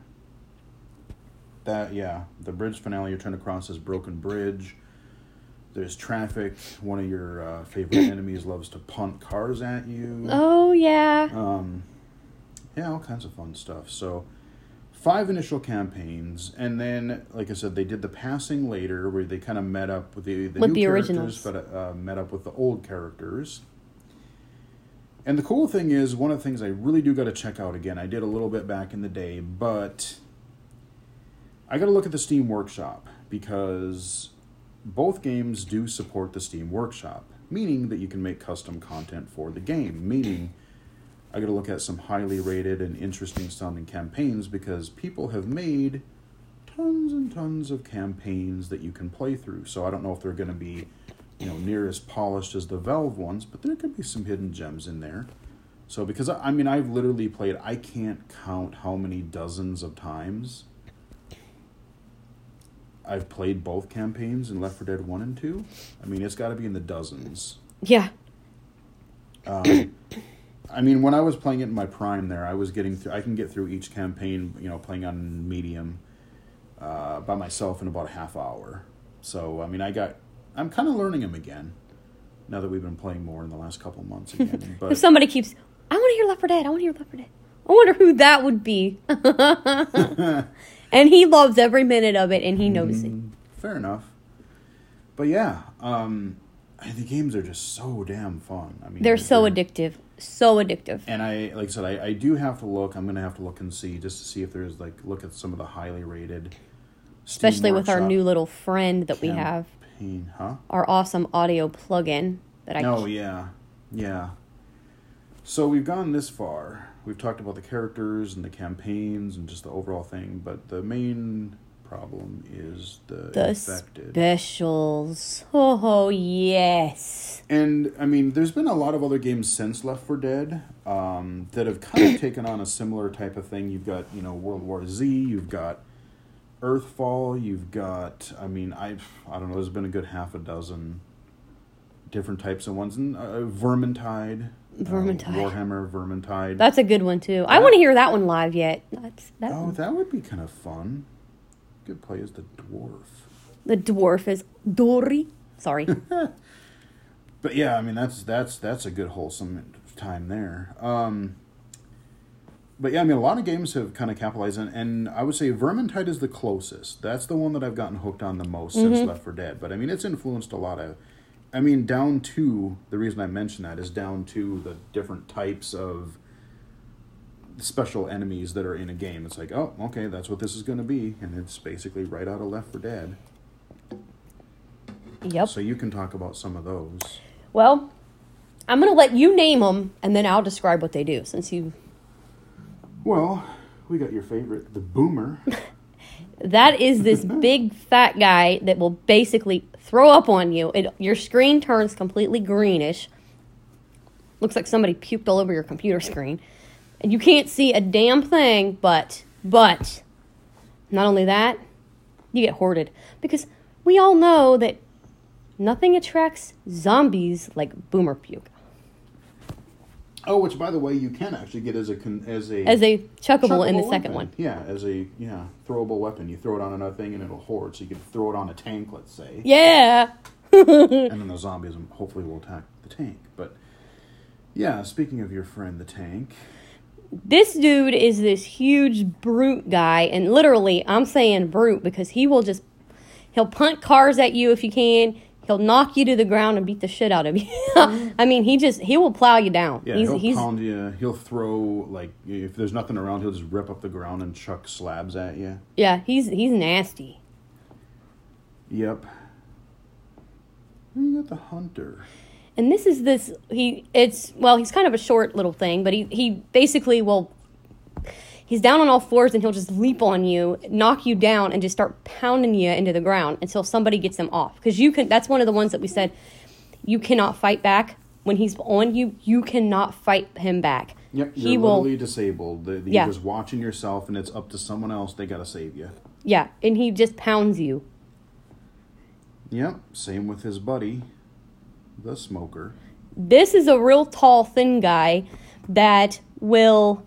that yeah the bridge finale you're trying to cross this broken bridge. There's traffic. One of your uh, favorite enemies loves to punt cars at you. Oh yeah. um, yeah all kinds of fun stuff. So five initial campaigns and then like i said they did the passing later where they kind of met up with the, the With new the characters originals. but uh, met up with the old characters. And the cool thing is one of the things i really do got to check out again i did a little bit back in the day but i got to look at the steam workshop because both games do support the steam workshop meaning that you can make custom content for the game meaning I got to look at some highly rated and interesting sounding campaigns because people have made tons and tons of campaigns that you can play through. So I don't know if they're going to be, you know, near as polished as the Valve ones, but there could be some hidden gems in there. So because I, I mean I've literally played I can't count how many dozens of times I've played both campaigns in Left 4 Dead 1 and 2. I mean it's got to be in the dozens. Yeah. Um, I mean, when I was playing it in my prime, there, I was getting through. I can get through each campaign, you know, playing on medium uh, by myself in about a half hour. So, I mean, I got. I'm kind of learning them again now that we've been playing more in the last couple months again. If But somebody keeps, I want to hear Left 4 Dead. I want to hear Left 4 Dead. I wonder who that would be. and he loves every minute of it, and he knows it. Fair enough. But yeah, um, the games are just so damn fun. I mean, They're so addictive, so addictive. And I, like I said, I, I do have to look. I'm gonna have to look and see just to see if there's like look at some of the highly rated, Steam Especially with our Workshop new little friend that we have, campaign, huh? our awesome audio plugin that I Oh yeah, yeah. So we've gone this far. We've talked about the characters and the campaigns and just the overall thing, but the main problem is the, the infected. specials. Oh yes. and I mean, there's been a lot of other games since Left 4 Dead um, that have kind of taken on a similar type of thing. You've got you know World War Z. You've got Earthfall. You've got I mean I I don't know. There's been a good half a dozen different types of ones. And uh, Vermintide. Uh, Vermintide. Warhammer Vermintide. That's a good one too. I want to hear that one live yet. That's that. oh, that would be kind of fun. Good play as the dwarf. The dwarf is Dory. Sorry. But yeah, I mean that's that's that's a good wholesome time there. Um, but yeah, I mean a lot of games have kind of capitalized on, and I would say Vermintide is the closest. That's the one that I've gotten hooked on the most since Left 4 Dead. But I mean it's influenced a lot of. I mean down to the reason I mention that is down to the different types of special enemies that are in a game. It's like, oh, okay, that's what this is going to be, and it's basically right out of Left 4 Dead. yep. So you can talk about some of those. Well, I'm gonna let you name them, and then I'll describe what they do. Since you, Well, we got your favorite, the Boomer. that is this big fat guy that will basically throw up on you. It, your screen turns completely greenish. Looks like somebody puked all over your computer screen, and you can't see a damn thing. But, but, not only that, you get hoarded because we all know that nothing attracts zombies like boomer puke. Oh, which by the way, you can actually get as a con- as a As a chuckable in the chuckable second one. Yeah, as a yeah throwable weapon. You throw it on another thing and it'll hoard. So you can throw it on a tank, let's say, Yeah. and then the zombies hopefully will attack the tank. But yeah, speaking of your friend the tank, this dude is this huge brute guy, and literally, I'm saying brute because he will just he'll punt cars at you if you can. He'll knock you to the ground and beat the shit out of you. Mm-hmm. I mean, he just he will plow you down. yeah, he's he'll he's pound you. He'll throw like if there's nothing around, he'll just rip up the ground and chuck slabs at you. yeah he's he's nasty. Yep. And You got the hunter. And this is this he it's well he's kind of a short little thing, but he he basically will he's down on all fours and he'll just leap on you, knock you down, and just start pounding you into the ground until somebody gets him off. Because you can that's one of the ones that we said you cannot fight back when he's on you. You cannot fight him back. Yep, you're he will. literally disabled. The, the, Yeah. You're just watching yourself, and it's up to someone else. They gotta save you. Yeah, and he just pounds you. Yep, same with his buddy, the smoker. This is a real tall, thin guy that will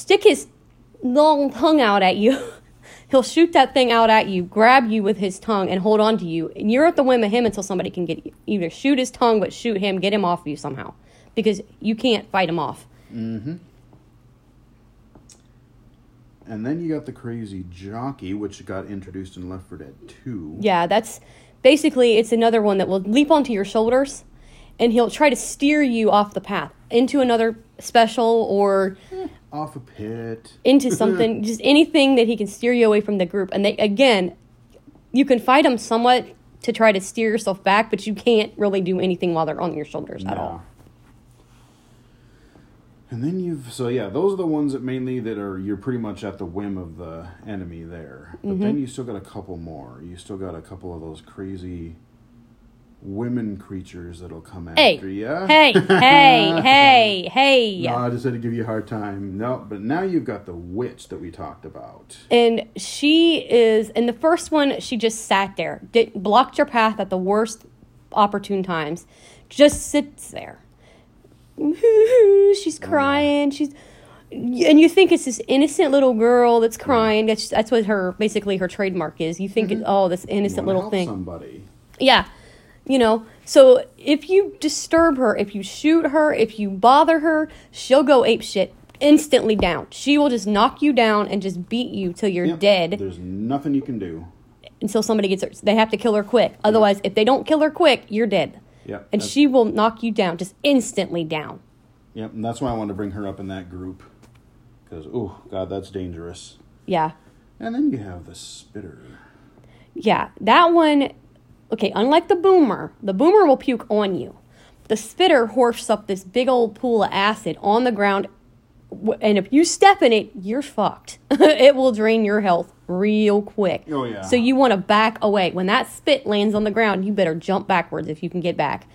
stick his long tongue out at you. He'll shoot that thing out at you, grab you with his tongue, and hold on to you. And you're at the whim of him until somebody can get you. Either shoot his tongue, but shoot him, get him off you somehow. Because you can't fight him off. Mm-hmm. And then you got the crazy jockey, which got introduced in Left 4 Dead 2. Yeah, that's basically it's another one that will leap onto your shoulders and he'll try to steer you off the path into another special or Off a pit. into something, just anything that he can steer you away from the group. And they, again, you can fight them somewhat to try to steer yourself back, but you can't really do anything while they're on your shoulders at all. And then you've so yeah, those are the ones that mainly that are you're pretty much at the whim of the enemy there. But Mm-hmm. then you still got a couple more. You still got a couple of those crazy women creatures that'll come Hey, after you. hey, hey, hey, hey. No, I just had to give you a hard time. No, but now you've got the witch that we talked about. And she is, in the first one, she just sat there, did, blocked your path at the worst opportune times, just sits there. she's crying. She's, and you think it's this innocent little girl that's crying. That's that's what her basically her trademark is. You think, it, oh, this innocent little thing. Somebody. Yeah. You know, so if you disturb her, if you shoot her, if you bother her, she'll go ape shit instantly down. She will just knock you down and just beat you till you're Yep. dead There's nothing you can do. until somebody gets her. They have to kill her quick. Otherwise, if they don't kill her quick, you're dead. Yep. And that's- she will knock you down, just instantly down. Yep, and that's why I wanted to bring her up in that group. Because, oh, God, that's dangerous. Yeah. And then you have the spitter. Yeah, that one. Okay, unlike the boomer, the boomer will puke on you. The spitter horses up this big old pool of acid on the ground, and if you step in it, you're fucked. it will drain your health real quick. Oh, yeah. So you want to back away. When that spit lands on the ground, you better jump backwards if you can get back.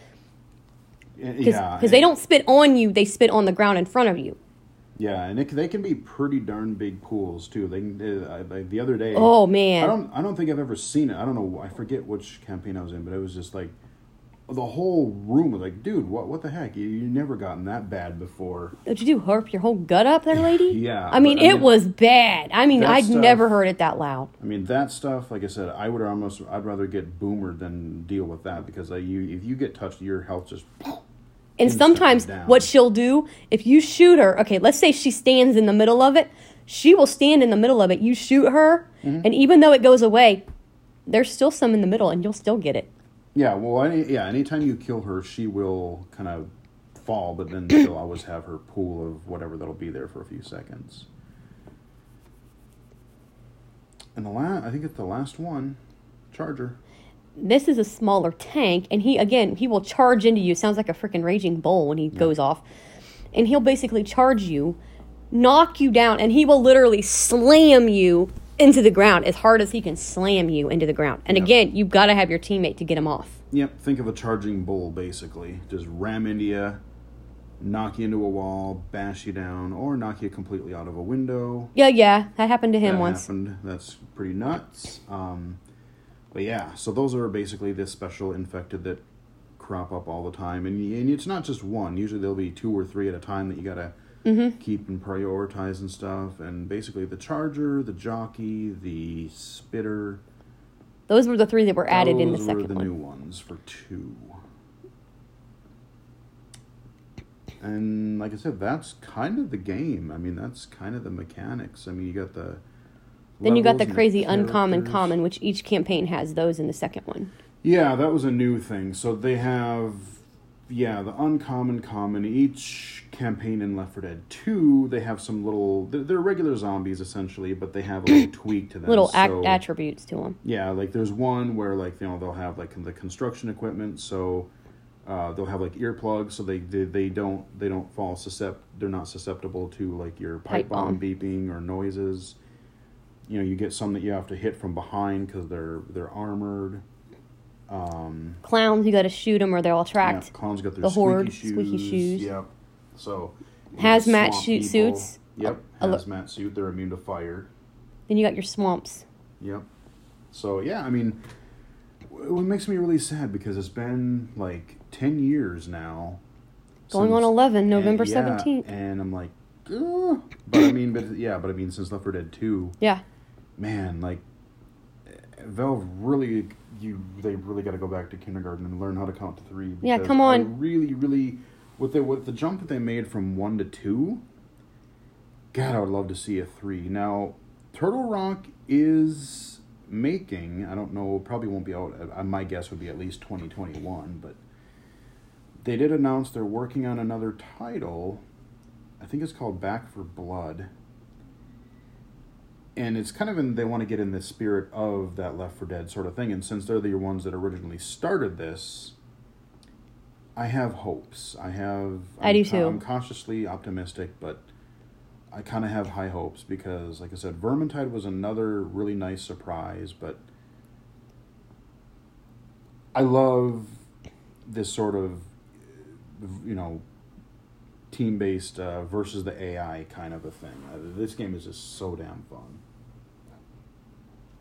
Because yeah, they don't spit on you, they spit on the ground in front of you. Yeah, and it, they can be pretty darn big pools too. They can, uh, I, I, the other day. Oh, man. I don't. I don't think I've ever seen it. I don't know. I forget which campaign I was in, but it was just like the whole room was like, dude, what what the heck? You, you never gotten that bad before. What'd you do? harp your whole gut up there, lady? Yeah, I mean, but, I it mean, was bad. I mean, I'd stuff- never heard it that loud. I mean, that stuff. Like I said, I would almost. I'd rather get boomered than deal with that because you if you get touched, your health just. And sometimes what she'll do, if you shoot her, okay, let's say she stands in the middle of it, she will stand in the middle of it. You shoot her, Mm-hmm. and even though it goes away, there's still some in the middle, and you'll still get it. Yeah, well, any, yeah. Anytime you kill her, she will kind of fall, but then she'll always have her pool of whatever that'll be there for a few seconds. And the last, I think it's the last one, Charger. This is a smaller tank, and he again he will charge into you. Sounds like a freaking raging bull when he goes off, and he'll basically charge you, knock you down, and he will literally slam you into the ground as hard as he can slam you into the ground. And Yep. again, you've got to have your teammate to get him off. Yep, think of a charging bull basically. Just ram into you, knock you into a wall, bash you down, or knock you completely out of a window. Yeah, yeah, that happened to him that once. happened. That's pretty nuts. Um, but yeah, so those are basically the special infected that crop up all the time, and, and it's not just one. Usually there'll be two or three at a time that you gotta Mm-hmm. keep and prioritize and stuff. And basically the charger, the jockey, the spitter. Those were the three that were added in the those were the one. new ones for two. And like I said, that's kind of the game. I mean, that's kind of the mechanics. I mean, you got the. Then you got the crazy uncommon common, which each campaign has those in the second one. Yeah, that was a new thing. So they have, yeah, the uncommon common. Each campaign in Left 4 Dead 2, they have some little. They're, they're regular zombies essentially, but they have a little tweak to them. Little act- So- attributes to them. Yeah, like there's one where like you know they'll have like the construction equipment, so uh, they'll have like earplugs, so they, they they don't they don't fall suscept they're not susceptible to like your pipe, Pipe bomb bomb. beeping or noises. You know, you get some that you have to hit from behind because they're they're armored. Um, Clowns, you got to shoot them or they'll yeah, attract. clowns got their the squeaky horde, shoes. squeaky shoes. Yep. So Hazmat shoot people- suits. Yep, hazmat suit. They're immune to fire. Then you got your swamps. Yep. So yeah, I mean, w- it makes me really sad because it's been like ten years now. Going on 11, November and- yeah, 17th. and I'm like, Ugh. but I mean, but yeah, but I mean, since Left 4 Dead Two, Yeah. Man, like, Valve really, you they really got to go back to kindergarten and learn how to count to three. Yeah, come I on. really, really, with the with the jump that they made from one to two. God, I would love to see a three. Now, Turtle Rock is making. I don't know. Probably won't be out. uh, My guess would be at least twenty twenty one. But they did announce they're working on another title. I think it's called Back 4 Blood. And it's kind of in. They want to get in the spirit of that Left 4 Dead sort of thing. And since they're the ones that originally started this, I have hopes. I have. I I'm do too. I'm cautiously optimistic, but I kind of have high hopes because, like I said, Vermintide was another really nice surprise. But I love this sort of, you know, team-based uh, versus the AI kind of a thing. Uh, this game is just so damn fun.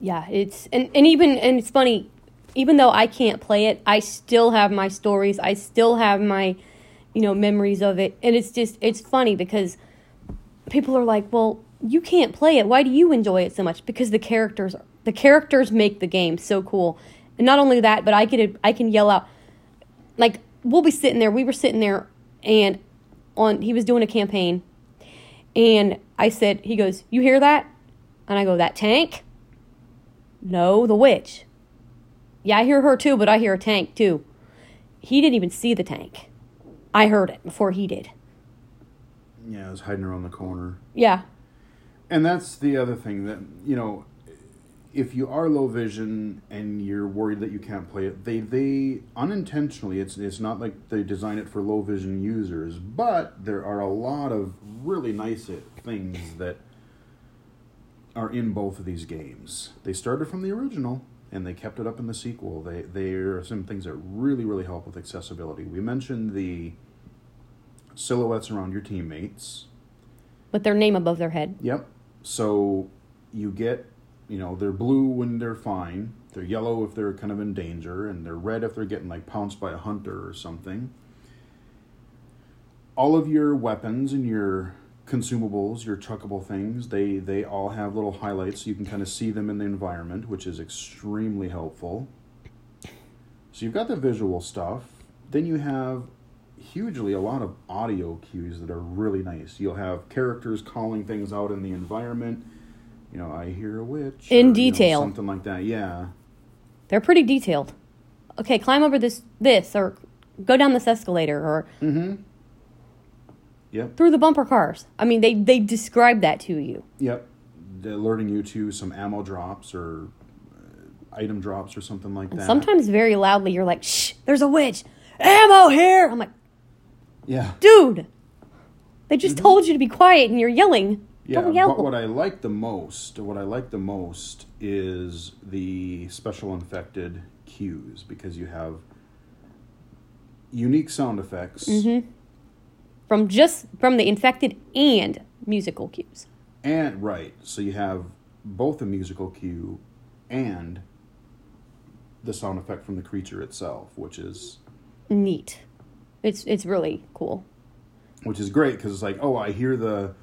Yeah, it's and, and even and it's funny, even though I can't play it, I still have my stories. I still have my, you know, memories of it. And it's just it's funny because people are like, "Well, you can't play it. Why do you enjoy it so much?" Because the characters the characters make the game so cool. And not only that, but I could I can yell out like we'll be sitting there, we were sitting there and on he was doing a campaign And I said, he goes, You hear that? And I go, That tank? No, the witch. Yeah, I hear her too, but I hear a tank too. He didn't even see the tank. I heard it before he did. Yeah, it was hiding around the corner. Yeah. And that's the other thing that, you know, if you are low vision and you're worried that you can't play it, they they unintentionally it's it's not like they design it for low vision users, but there are a lot of really nice things that are in both of these games. They started from the original and they kept it up in the sequel. They there are some things that really really help with accessibility. We mentioned the silhouettes around your teammates. With their name above their head. Yep. So you get you know, they're blue when they're fine, they're yellow if they're kind of in danger, and they're red if they're getting like pounced by a hunter or something. All of your weapons and your consumables, your chuckable things, they they all have little highlights so you can kind of see them in the environment, which is extremely helpful. So you've got the visual stuff. Then you have hugely a lot of audio cues that are really nice. You'll have characters calling things out in the environment you know, I hear a witch. In or, detail. You know, something like that, yeah. They're pretty detailed. Okay, climb over this this or go down this escalator or Mm-hmm. Yep. through the bumper cars. I mean, they they describe that to you. Yep. They're alerting you to some ammo drops or uh, item drops or something like that. Sometimes very loudly you're like, "Shh, there's a witch. Ammo here." I'm like, Yeah. "Dude, they just told you to be quiet and you're yelling." Yeah, Don't yell. but what I like the most, what I like the most is the special infected cues because you have unique sound effects Mm-hmm. From just from the infected and musical cues. and right, so you have both a musical cue and the sound effect from the creature itself, which is Neat. It's it's really cool. which is great because it's like, oh, I hear the,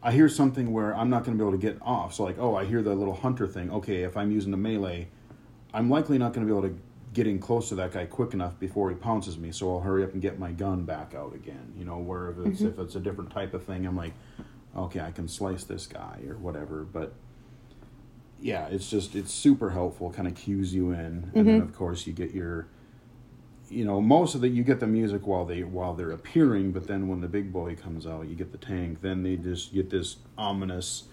I hear something where I'm not going to be able to get off. So like, oh, I hear the little hunter thing. Okay, if I'm using the melee, I'm likely not going to be able to get in close to that guy quick enough before he pounces me. So I'll hurry up and get my gun back out again. You know, where if it's mm-hmm. if it's a different type of thing, I'm like, okay, I can slice this guy or whatever. But yeah, it's just it's super helpful. Kind of cues you in, and then mm-hmm. of course you get your you know most of the you get the music while they while they're appearing but then when the big boy comes out you get the tank then they just get this ominous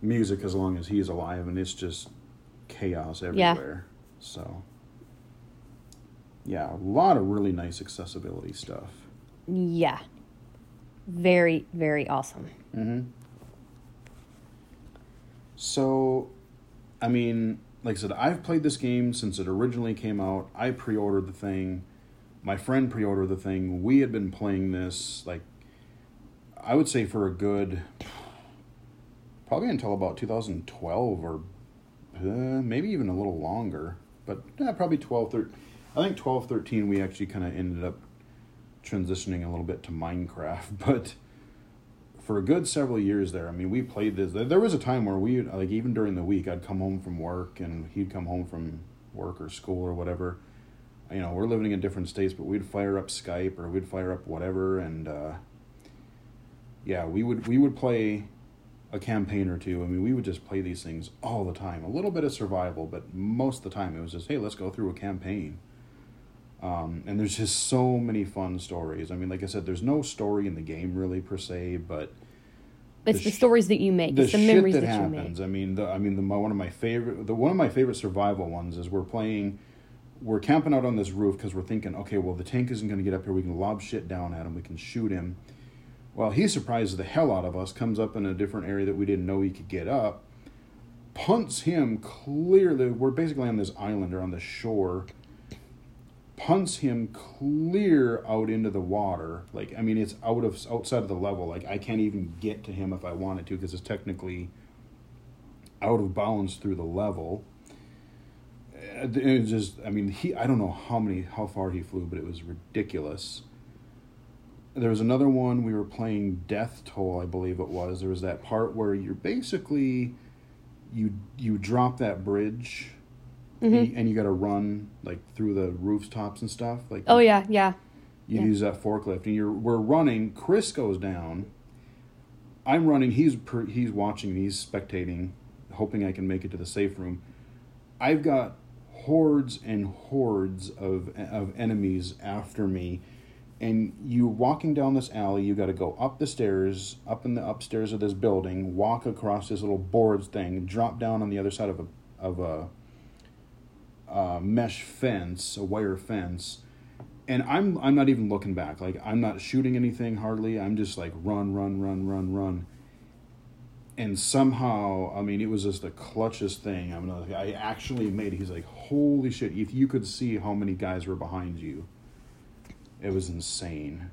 music as long as he's alive and it's just chaos everywhere. Yeah. everywhere so yeah a lot of really nice accessibility stuff Yeah. Very, very awesome. mm-hmm. so i mean like i said i've played this game since it originally came out i pre-ordered the thing my friend pre-ordered the thing we had been playing this like i would say for a good probably until about 2012 or uh, maybe even a little longer but yeah, probably 12 13 i think 12 13 we actually kind of ended up transitioning a little bit to minecraft but for a good several years there i mean we played this there was a time where we like even during the week i'd come home from work and he'd come home from work or school or whatever. You know we're living in different states but we'd fire up skype or we'd fire up whatever and uh, yeah we would we would play a campaign or two. I mean we would just play these things all the time. A little bit of survival but most of the time it was just hey let's go through a campaign um, and there's just so many fun stories i mean like i said there's no story in the game really per se but It's The the, sh- stories that you make. the It's the shit memories that, that, you happens. make. I mean, the I mean the my, one of my favorite the one of my favorite survival ones is we're playing, we're camping out on this roof because we're thinking, okay, well the tank isn't going to get up here. We can lob shit down at him. We can shoot him. Well, he surprises the hell out of us. Comes up in a different area that we didn't know he could get up. Punts him clearly. We're basically on this island or on the shore. Punts him clear out into the water. Like I mean, it's out of outside of the level. Like I can't even get to him if I wanted to because it's technically out of bounds through the level. Uh, It just, I mean, he. I don't know how many, how far he flew, but it was ridiculous. There was another one we were playing Death Toll, I believe it was. There was that part where you're basically, you you drop that bridge, and you, mm-hmm. and you got to run like through the rooftops and stuff. Like Oh yeah, yeah. you Yeah. use that forklift and you're we're running chris goes down I'm running. He's per, he's watching. He's spectating, hoping I can make it to the safe room. I've got hordes and hordes of of enemies after me, and you're walking down this alley. You got to go up the stairs, up in the upstairs of this building, walk across this little boards thing, drop down on the other side of a of a, a mesh fence, a wire fence and I'm I'm not even looking back. Like I'm not shooting anything hardly. I'm just like run, run, run, run, run. And somehow, I mean, it was just the clutchest thing. I mean, I actually made. It. He's like, "Holy shit! If you could see how many guys were behind you, it was insane."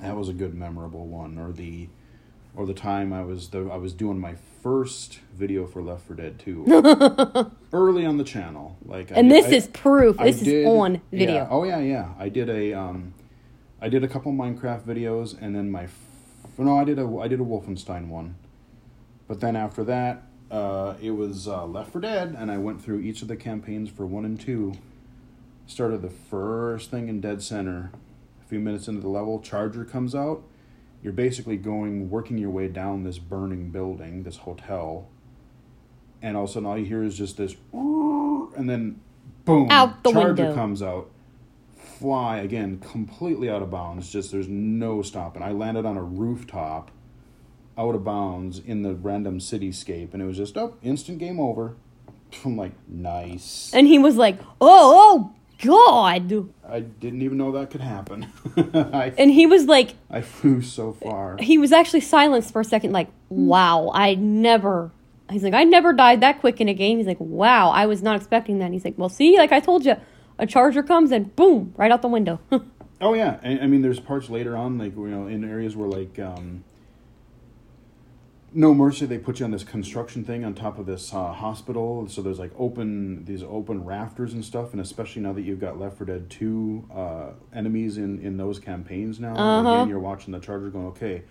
That was a good, memorable one. Or the, or the time I was the I was doing my first video for Left 4 Dead 2 early on the channel. Like, and this I, is proof. I This is on video. Yeah. Oh yeah, yeah. I did a um, I did a couple Minecraft videos, and then my, f- no, I did a I did a Wolfenstein one, but then after that, uh, it was uh, Left 4 Dead, and I went through each of the campaigns for one and two. Started the first thing in Dead Center. A few minutes into the level, Charger comes out. You're basically going, working your way down this burning building, this hotel, and all of a sudden all you hear is just this, and then boom, Out the Charger window. comes out, fly again, completely out of bounds. Just there's no stopping. I landed on a rooftop, out of bounds in the random cityscape, and it was just oh, instant game over. I'm like, nice. And he was like, "Oh, oh God!" I didn't even know that could happen. I And he was like, I flew so far. he was actually silenced for a second, like, "Wow, I never." He's like, "I never died that quick in a game." He's like, "Wow, I was not expecting that." And he's like, "Well, see, like I told you, a charger comes and boom, right out the window." Oh yeah, I, I mean, there's parts later on, like you know, in areas where like um, No Mercy, they put you on this construction thing on top of this uh, hospital. So there's like open these open rafters and stuff, and especially now that you've got Left 4 Dead 2 uh, enemies in in those campaigns now, Uh-huh. again, you're watching the Charger going, okay.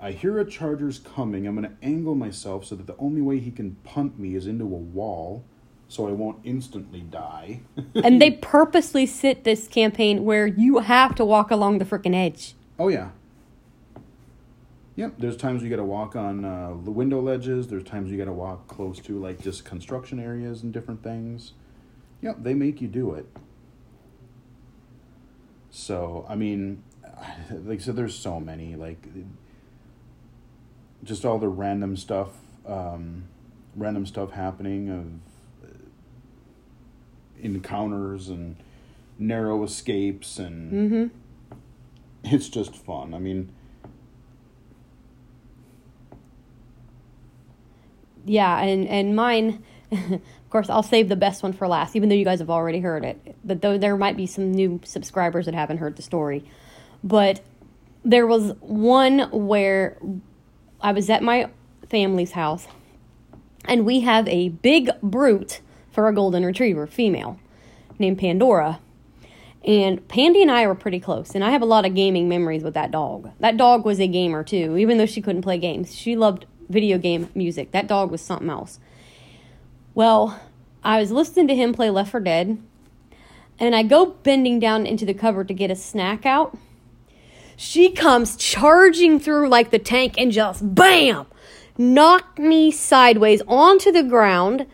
I hear a charger's coming. I'm going to angle myself so that the only way he can punt me is into a wall, so I won't instantly die. and they purposely sit this campaign where you have to walk along the freaking edge. Oh yeah. Yep. There's times you got to walk on uh, the window ledges. There's times you got to walk close to like just construction areas and different things. Yep. They make you do it. So I mean, like I said, there's so many like just all the random stuff, um, random stuff happening of uh, encounters and narrow escapes and Mm-hmm. it's just fun. I mean, Yeah, and and mine, of course, I'll save the best one for last, even though you guys have already heard it. But though there might be some new subscribers that haven't heard the story, but there was one where I was at my family's house, and we have a big brute for a golden retriever, female, named Pandora. And Pandy and I were pretty close, and I have a lot of gaming memories with that dog. That dog was a gamer too, even though she couldn't play games. She loved video game music. That dog was something else. Well, I was listening to him play Left 4 Dead, and I go bending down into the cupboard to get a snack out. She comes charging through like the tank and just bam! Knocked me sideways onto the ground.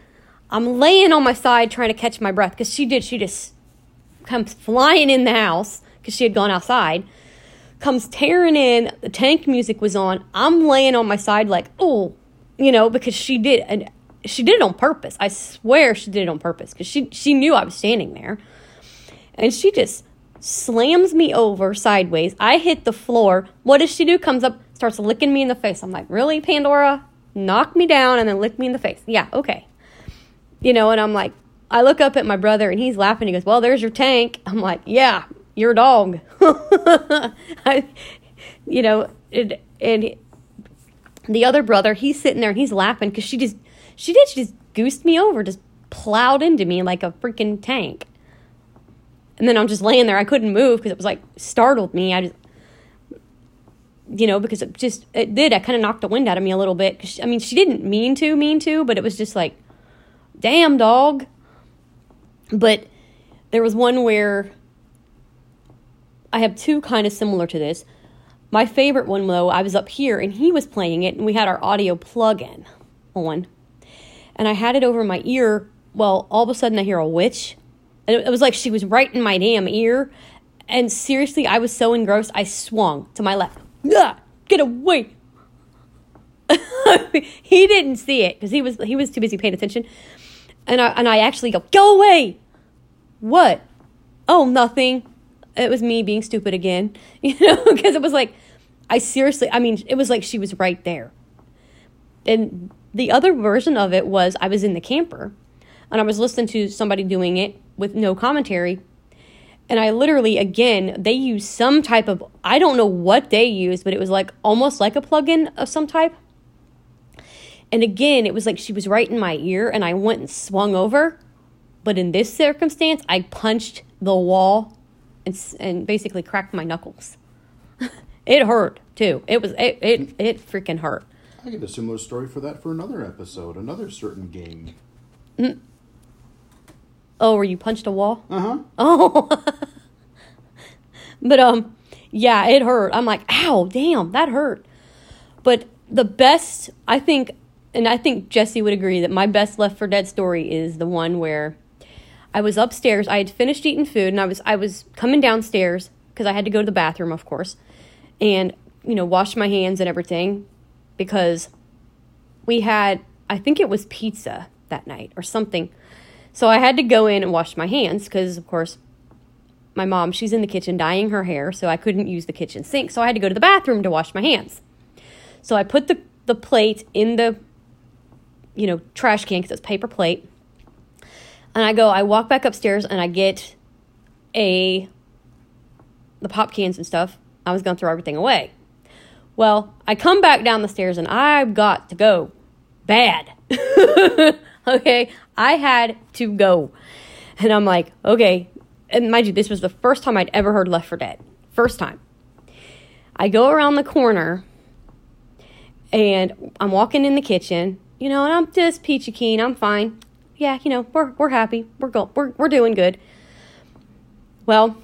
I'm laying on my side trying to catch my breath because she did. She just comes flying in the house because she had gone outside. Comes tearing in. The tank music was on. I'm laying on my side like, oh, you know, because she did, and she did it on purpose. I swear she did it on purpose because she she knew I was standing there, and she just slams me over sideways. I hit the floor. What does she do? Comes up, starts licking me in the face. I'm like, really, Pandora? Knock me down and then lick me in the face. Yeah, okay. You know, and I'm like, I look up at my brother and he's laughing. He goes, Well, there's your tank. I'm like, Yeah, your dog. I, you know, it, and the other brother, he's sitting there and he's laughing because she just, she did, she just goosed me over, just plowed into me like a freaking tank. And then I'm just laying there. I couldn't move because it was like startled me. I just, you know, because it just, it did. I kind of knocked the wind out of me a little bit. she- I mean, she didn't mean to, mean to, but it was just like, damn dog. But there was one where I have two kind of similar to this. my favorite one though, I was up here and he was playing it, and we had our audio plug in on, and I had it over my ear. Well, all of a sudden I hear a witch. And it was like she was right in my damn ear. And seriously, I was so engrossed, I swung to my left. Ugh, get away! he didn't see it because he was he was too busy paying attention. And I and I actually go, go away. What? Oh, nothing. It was me being stupid again, you know, because it was like, I seriously, I mean, it was like she was right there. And the other version of it was I was in the camper and I was listening to somebody doing it with no commentary. And I literally, again, they use some type of, I don't know what they use, but it was like almost like a plug-in of some type. And again, it was like she was right in my ear and I went and swung over. But in this circumstance, I punched the wall and, and basically cracked my knuckles. it hurt too. It was, it, it, it freaking hurt. I get a similar story for that for another episode, another certain game. Oh, where you punched a wall? Uh huh. Oh. but um yeah, it hurt. I'm like, "Ow, damn, that hurt." But the best, I think and I think Jesse would agree that my best Left 4 Dead story is the one where I was upstairs. I had finished eating food and I was I was coming downstairs because I had to go to the bathroom, of course. And, you know, wash my hands and everything because we had I think it was pizza that night or something. So I had to go in and wash my hands because, of course, my mom, she's in the kitchen dyeing her hair, so I couldn't use the kitchen sink. So I had to go to the bathroom to wash my hands. So I put the, the plate in the, you know, trash can because it's paper plate. And I go, I walk back upstairs and I get a, the pop cans and stuff. I was to throw everything away. Well, I come back down the stairs and I've got to go bad. okay, I had to go. And I'm like, okay. And mind you, this was the first time I'd ever heard Left 4 Dead. First time. I go around the corner and I'm walking in the kitchen, you know, and I'm just peachy keen. I'm fine. Yeah, you know, we're, we're happy. We're, go- we're, we're doing good. Well,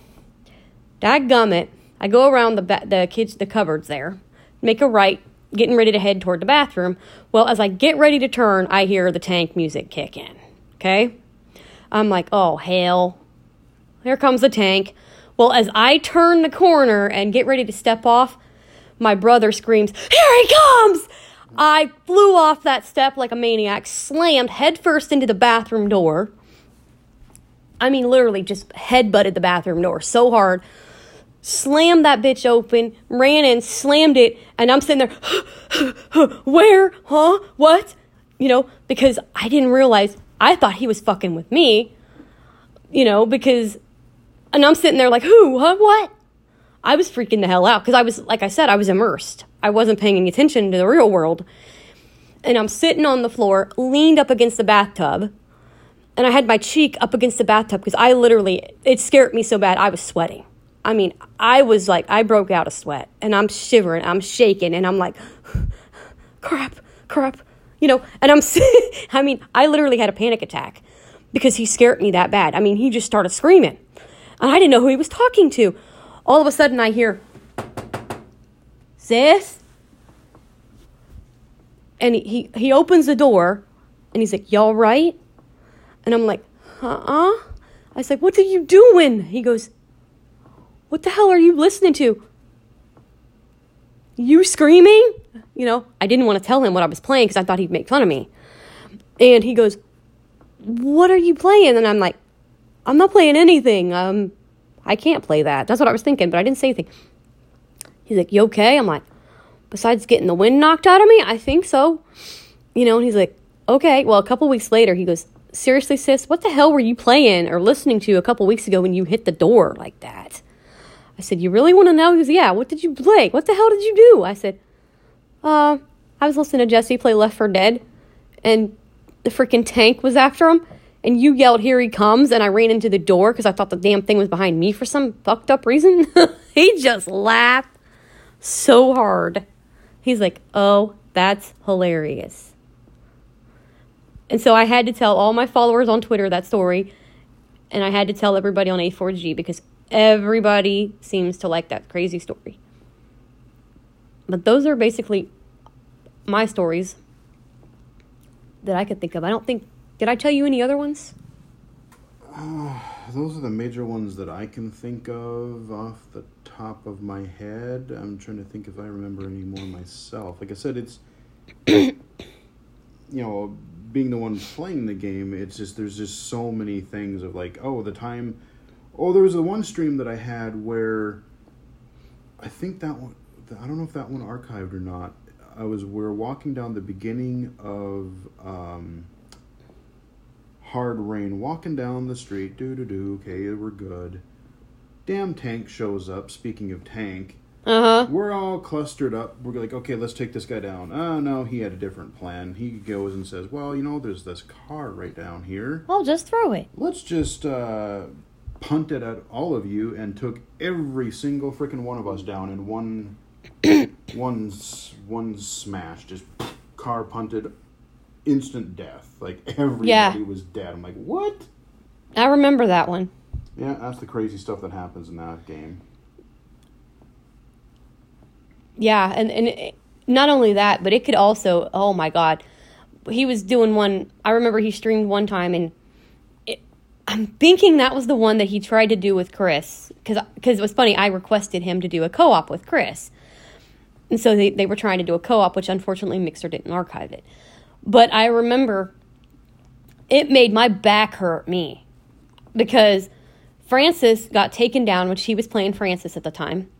dadgummit, I go around the, ba- the kids, the cupboards there, make a right, getting ready to head toward the bathroom. Well, as I get ready to turn, I hear the tank music kick in. Okay? I'm like, oh, hell. Here comes the tank. Well, as I turn the corner and get ready to step off, my brother screams, Here he comes! I flew off that step like a maniac, slammed headfirst into the bathroom door. I mean, literally just headbutted the bathroom door so hard slammed that bitch open, ran in, slammed it, and I'm sitting there, where, huh, what? You know, because I didn't realize, I thought he was fucking with me, you know, because, and I'm sitting there like, who, huh, what? I was freaking the hell out because I was, like I said, I was immersed. I wasn't paying any attention to the real world. And I'm sitting on the floor, leaned up against the bathtub, and I had my cheek up against the bathtub because I literally, it scared me so bad, I was sweating. I mean, I was like, I broke out a sweat and I'm shivering, I'm shaking, and I'm like, crap, crap, you know, and I'm, I mean, I literally had a panic attack because he scared me that bad. I mean, he just started screaming and I didn't know who he was talking to. All of a sudden, I hear, sis, and he, he, he opens the door and he's like, y'all right? And I'm like, uh-uh. I was like, what are you doing? He goes, what the hell are you listening to? You screaming? You know, I didn't want to tell him what I was playing because I thought he'd make fun of me. And he goes, What are you playing? And I'm like, I'm not playing anything. Um, I can't play that. That's what I was thinking, but I didn't say anything. He's like, You okay? I'm like, Besides getting the wind knocked out of me, I think so. You know, and he's like, Okay. Well, a couple weeks later, he goes, Seriously, sis, what the hell were you playing or listening to a couple weeks ago when you hit the door like that? I said, You really want to know? He goes, Yeah, what did you play? What the hell did you do? I said, Uh, I was listening to Jesse play Left 4 Dead, and the freaking tank was after him, and you yelled, Here he comes, and I ran into the door because I thought the damn thing was behind me for some fucked up reason. he just laughed so hard. He's like, Oh, that's hilarious. And so I had to tell all my followers on Twitter that story, and I had to tell everybody on A4G because Everybody seems to like that crazy story. But those are basically my stories that I could think of. I don't think. Did I tell you any other ones? Those are the major ones that I can think of off the top of my head. I'm trying to think if I remember any more myself. Like I said, it's you know, being the one playing the game, it's just there's just so many things of like, oh, the time. Oh, there was a one stream that I had where I think that one. I don't know if that one archived or not. I was we are walking down the beginning of um, hard rain, walking down the street. Do do do. Okay, we're good. Damn tank shows up. Speaking of tank, Uh huh. we're all clustered up. We're like, okay, let's take this guy down. Oh no, he had a different plan. He goes and says, well, you know, there's this car right down here. I'll just throw it. Let's just uh, punt it at all of you, and took every single freaking one of us down in one, one, one smash. Just car punted, instant death. Like everybody Yeah. was dead. I'm like, what? I remember that one. Yeah, that's the crazy stuff that happens in that game. Yeah, and and it, not only that, but it could also. Oh my God, he was doing one. I remember he streamed one time, and it, I'm thinking that was the one that he tried to do with Chris, because because it was funny. I requested him to do a co-op with Chris, and so they they were trying to do a co-op, which unfortunately Mixer didn't archive it. But I remember it made my back hurt me because Francis got taken down when she was playing Francis at the time.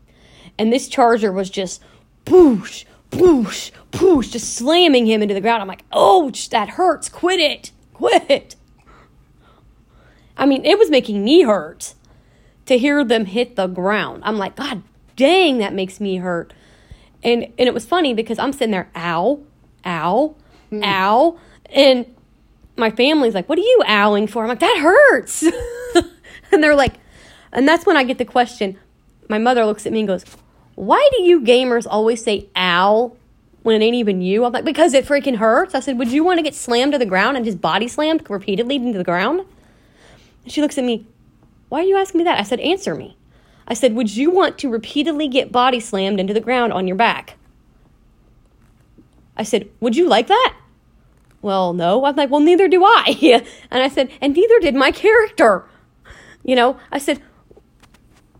And this charger was just poosh, poosh, poosh, just slamming him into the ground. I'm like, ouch, that hurts. Quit it. Quit. I mean, it was making me hurt to hear them hit the ground. I'm like, God dang, that makes me hurt. And and it was funny because I'm sitting there, ow, ow, Hmm. ow. And my family's like, What are you owling for? I'm like, That hurts. and they're like, and that's when I get the question. My mother looks at me and goes, Why do you gamers always say ow when it ain't even you? I'm like, Because it freaking hurts. I said, Would you want to get slammed to the ground and just body slammed repeatedly into the ground? And she looks at me, Why are you asking me that? I said, Answer me. I said, Would you want to repeatedly get body slammed into the ground on your back? I said, Would you like that? Well, no. I'm like, Well, neither do I. and I said, And neither did my character. You know, I said,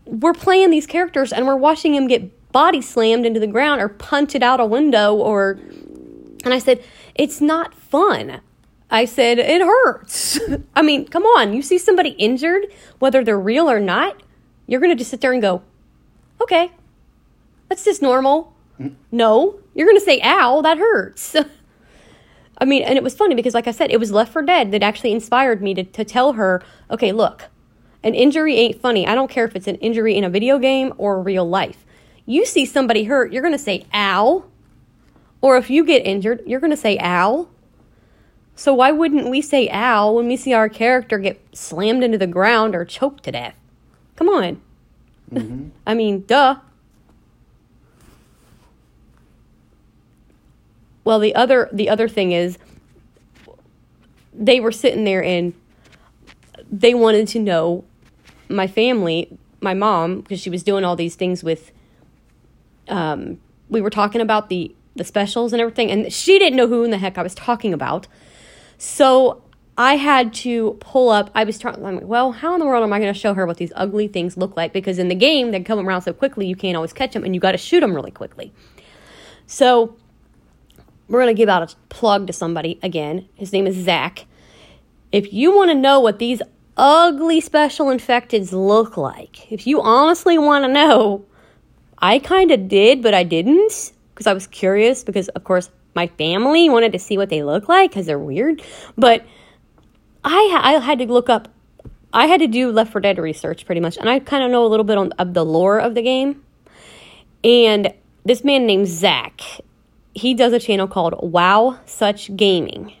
We're playing these characters and we're watching him get body slammed into the ground or punted out a window or. And I said, It's not fun. I said, It hurts. I mean, come on. You see somebody injured, whether they're real or not, you're going to just sit there and go, Okay, that's just normal. No, you're going to say, ow, that hurts. I mean, and it was funny because, like I said, it was Left 4 Dead that actually inspired me to, to tell her, okay, look, an injury ain't funny. I don't care if it's an injury in a video game or real life. You see somebody hurt, you're going to say, ow. Or if you get injured, you're going to say, ow. So why wouldn't we say ow when we see our character get slammed into the ground or choked to death? Come on. Mm-hmm. I mean, duh. Well, the other the other thing is they were sitting there and they wanted to know my family, my mom, because she was doing all these things with um we were talking about the the specials and everything and she didn't know who in the heck I was talking about. So I had to pull up. I was trying. Like, well, how in the world am I going to show her what these ugly things look like? Because in the game, they come around so quickly, you can't always catch them, and you got to shoot them really quickly. So we're going to give out a plug to somebody again. His name is Zach. If you want to know what these ugly special infecteds look like, if you honestly want to know, I kind of did, but I didn't because I was curious. Because of course, my family wanted to see what they look like because they're weird. But I I had to look up. I had to do Left 4 Dead research pretty much, and I kind of know a little bit on of the lore of the game. And this man named Zach, he does a channel called Wow Such Gaming,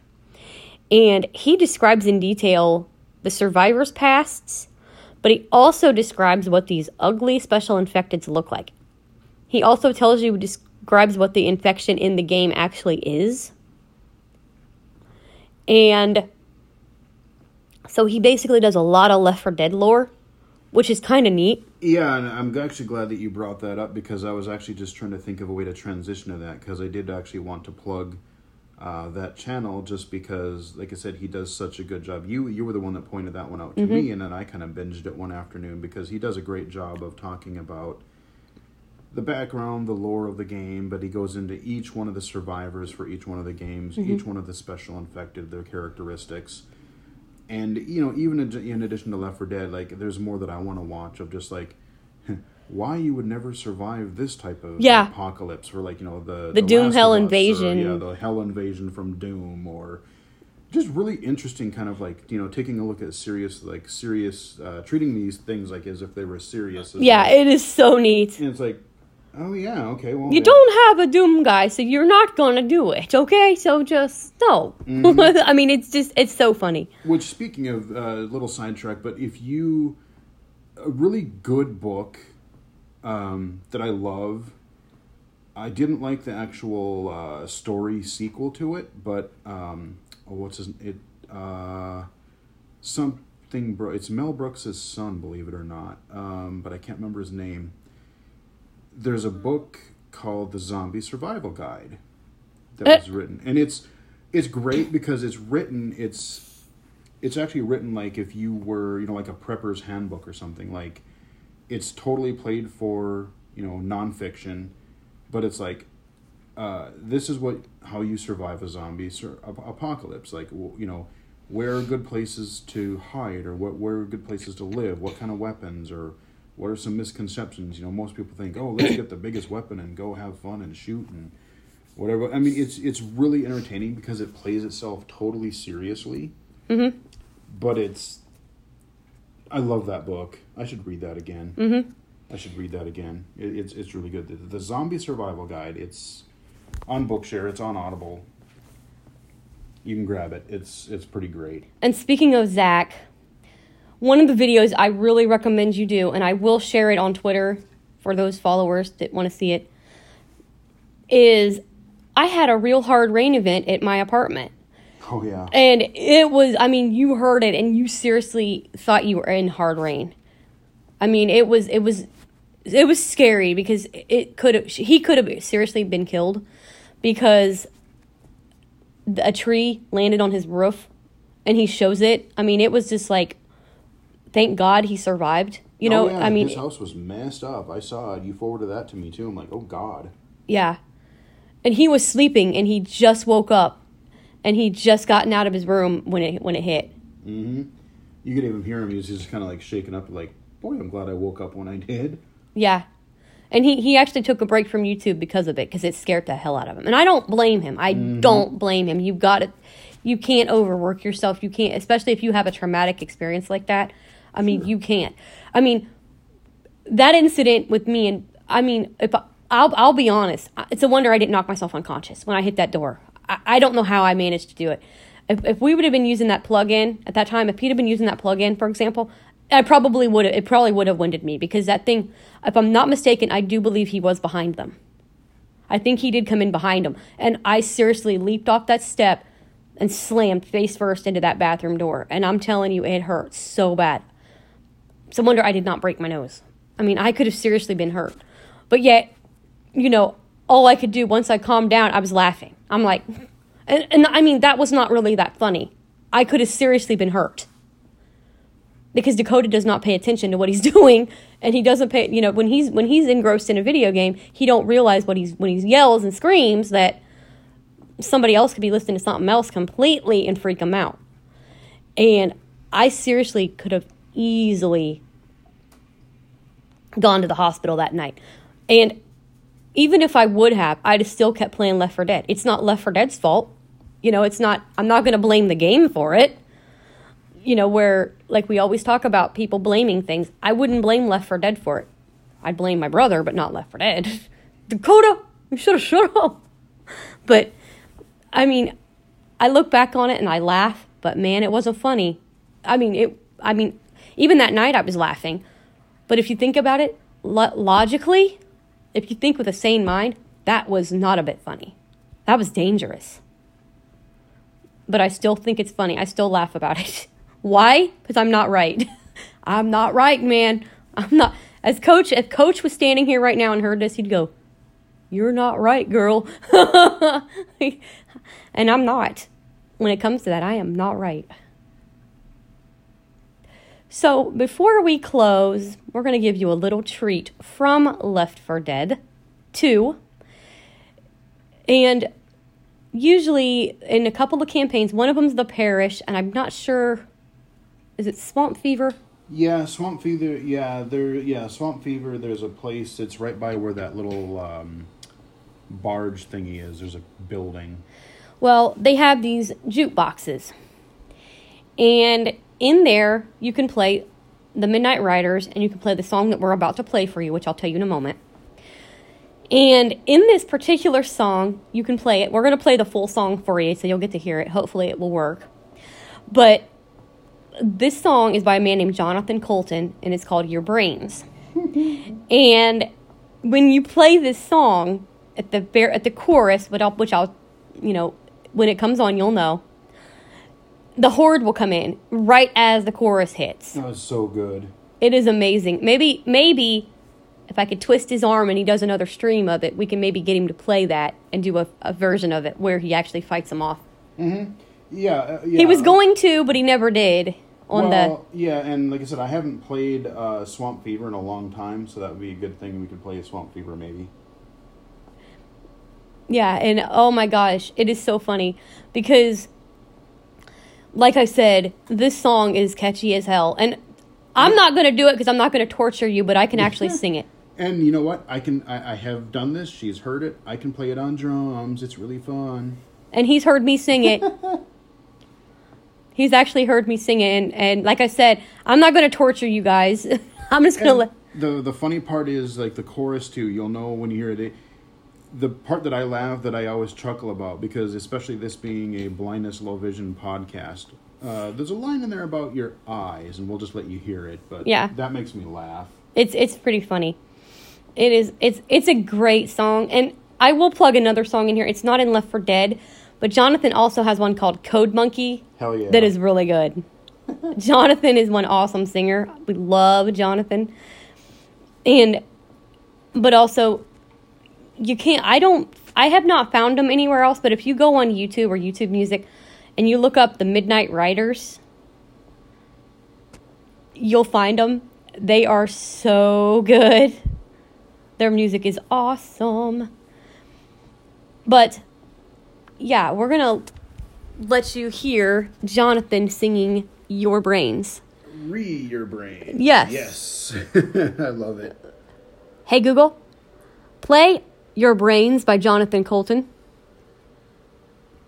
and he describes in detail the survivors' pasts, but he also describes what these ugly special infecteds look like. He also tells you describes what the infection in the game actually is. And so he basically does a lot of Left 4 Dead lore, which is kind of neat. Yeah, and I'm actually glad that you brought that up because I was actually just trying to think of a way to transition to that because I did actually want to plug uh, that channel just because, like I said, he does such a good job. You you were the one that pointed that one out to me, and then I kind of binged it one afternoon because he does a great job of talking about the background, the lore of the game, but he goes into each one of the survivors for each one of the games, each one of the special infected, their characteristics. And you know, even in, addition to Left 4 Dead, like there's more that I want to watch of just like why you would never survive this type of Yeah. apocalypse, or like you know the The Doom Hell Us, or, invasion. yeah, the Hell invasion from Doom, or just really interesting, kind of like you know taking a look at serious, like serious, uh, treating these things like as if they were serious. as Yeah, well. it is so neat. and it's like, oh yeah, okay, well You yeah. don't have a Doom guy, so you're not gonna do it, okay? So just no. Mm-hmm. I mean, it's just it's so funny. Which, speaking of uh, little sidetrack, but if you a really good book um, that I love, I didn't like the actual uh, story sequel to it, but um, oh, what's his it uh, something bro it's Mel Brooks' son, believe it or not, um, but I can't remember his name. There's a book called The Zombie Survival Guide that Eh. was written, and it's it's great because it's written it's it's actually written like if you were you know like a prepper's handbook or something. Like it's totally played for you know nonfiction but it's like uh, this is what how you survive a zombie sur- ap- apocalypse. Like you know where are good places to hide or what where are good places to live? What kind of weapons or what are some misconceptions you know most people think oh let's get the biggest weapon and go have fun and shoot and whatever i mean it's it's really entertaining because it plays itself totally seriously Mm-hmm. but it's i love that book i should read that again Mm-hmm. I should read that again. It, it's it's really good. The, the Zombie Survival Guide. It's on Bookshare. It's on Audible. You can grab it. It's it's pretty great. And speaking of Zach, one of the videos I really recommend you do, and I will share it on Twitter for those followers that want to see it, is I had a real hard rain event at my apartment. Oh yeah. And it was, I mean, you heard it and you seriously thought you were in hard rain. I mean, it was, it was, it was scary because it could have, he could have seriously been killed because a tree landed on his roof and he shows it. I mean, it was just like, thank God he survived. You know, oh, yeah. I mean, his house was messed up. I saw it. You forwarded that to me too. I'm like, oh god. Yeah. And he was sleeping and he just woke up and he just gotten out of his room when it when it hit. Mm-hmm. You could even hear him. He was just kind of like shaking up, like, boy, I'm glad I woke up when I did. Yeah. And he, he actually took a break from YouTube because of it because it scared the hell out of him. And I don't blame him. I don't blame him. You've got to, you can't overwork yourself. You can't, especially if you have a traumatic experience like that. I mean, you can't. I mean, that incident with me and I mean, if I, I'll I'll be honest, it's a wonder I didn't knock myself unconscious when I hit that door. I, I don't know how I managed to do it. If if we would have been using that plug-in at that time, if Pete had been using that plug-in, for example, I probably would have. It probably would have winded me because that thing, if I'm not mistaken, I do believe he was behind them. I think he did come in behind them, and I seriously leaped off that step and slammed face first into that bathroom door. And I'm telling you, it hurt so bad. A wonder I did not break my nose. I mean, I could have seriously been hurt. But yet, you know, all I could do once I calmed down, I was laughing. I'm like, and, and I mean, that was not really that funny. I could have seriously been hurt. Because Dakota does not pay attention to what he's doing, and he doesn't pay. You know, when he's when he's engrossed in a video game, he don't realize what he's when he yells and screams that somebody else could be listening to something else completely and freak him out. And I seriously could have easily gone to the hospital that night. And even if I would have, I'd have still kept playing Left 4 Dead. It's not Left 4 Dead's fault. You know, it's not, I'm not going to blame the game for it. You know, where, like we always talk about people blaming things, I wouldn't blame Left 4 Dead for it. I'd blame my brother, but not Left 4 Dead. Dakota, you should have shut up. But, I mean, I look back on it and I laugh, but man, it wasn't funny. I mean, it, I mean, even that night I was laughing. But if you think about it lo- logically, if you think with a sane mind, that was not a bit funny. That was dangerous. But I still think it's funny. I still laugh about it. Why? Because I'm not right. I'm not right, man. I'm not. As coach, if coach was standing here right now and heard this, he'd go, "You're not right, girl." and I'm not. When it comes to that, I am not right. So, before we close, we're going to give you a little treat from Left 4 Dead 2. And usually, in a couple of campaigns, one of them's the parish, and I'm not sure. Is it Swamp Fever? Yeah, Swamp Fever. Yeah, there. Yeah, Swamp Fever. There's a place. It's right by where that little um, barge thingy is. There's a building. Well, they have these jukeboxes, and in there you can play the Midnight Riders, and you can play the song that we're about to play for you, which I'll tell you in a moment. And in this particular song, you can play it. We're going to play the full song for you, so you'll get to hear it. Hopefully, it will work. But this song is by a man named Jonathan Coulton, and it's called Your Brains. and when you play this song at the at the chorus, which I'll, which I'll, you know, when it comes on, you'll know. The horde will come in right as the chorus hits. That was so good. It is amazing. Maybe maybe if I could twist his arm and he does another stream of it, we can maybe get him to play that and do a, a version of it where he actually fights them off. Yeah, uh, yeah. He was going to, but he never did. On well, yeah, and like I said, I haven't played uh, Swamp Fever in a long time, so that would be a good thing. We could play a Swamp Fever maybe. yeah, and oh my gosh, it is so funny because, like I said, this song is catchy as hell, and I'm not gonna do it because I'm not gonna torture you, but I can actually sing it. And you know what? I can. I, I have done this. She's heard it. I can play it on drums. It's really fun. and he's heard me sing it. he's actually heard me sing it, and, and like I said, I'm not going to torture you guys. I'm just going to let. the the funny part is like the chorus too. You'll know when you hear it. The part that I laugh that I always chuckle about because especially this being a blindness low vision podcast, uh, there's a line in there about your eyes, and we'll just let you hear it. But Yeah. that makes me laugh. It's it's pretty funny. It is. It's it's a great song, and I will plug another song in here. It's not in Left 4 Dead, but Jonathan also has one called Code Monkey. Hell yeah. That is really good. Jonathan is one awesome singer. We love Jonathan. And but also you can't I don't I have not found them anywhere else, but if you go on YouTube or YouTube Music and you look up the Midnight Riders, you'll find them. They are so good. Their music is awesome. But yeah, we're going to let you hear Jonathan singing Your Brains. Re your brain. Yes. Yes. I love it. Hey Google, play Your Brains by Jonathan Coulton.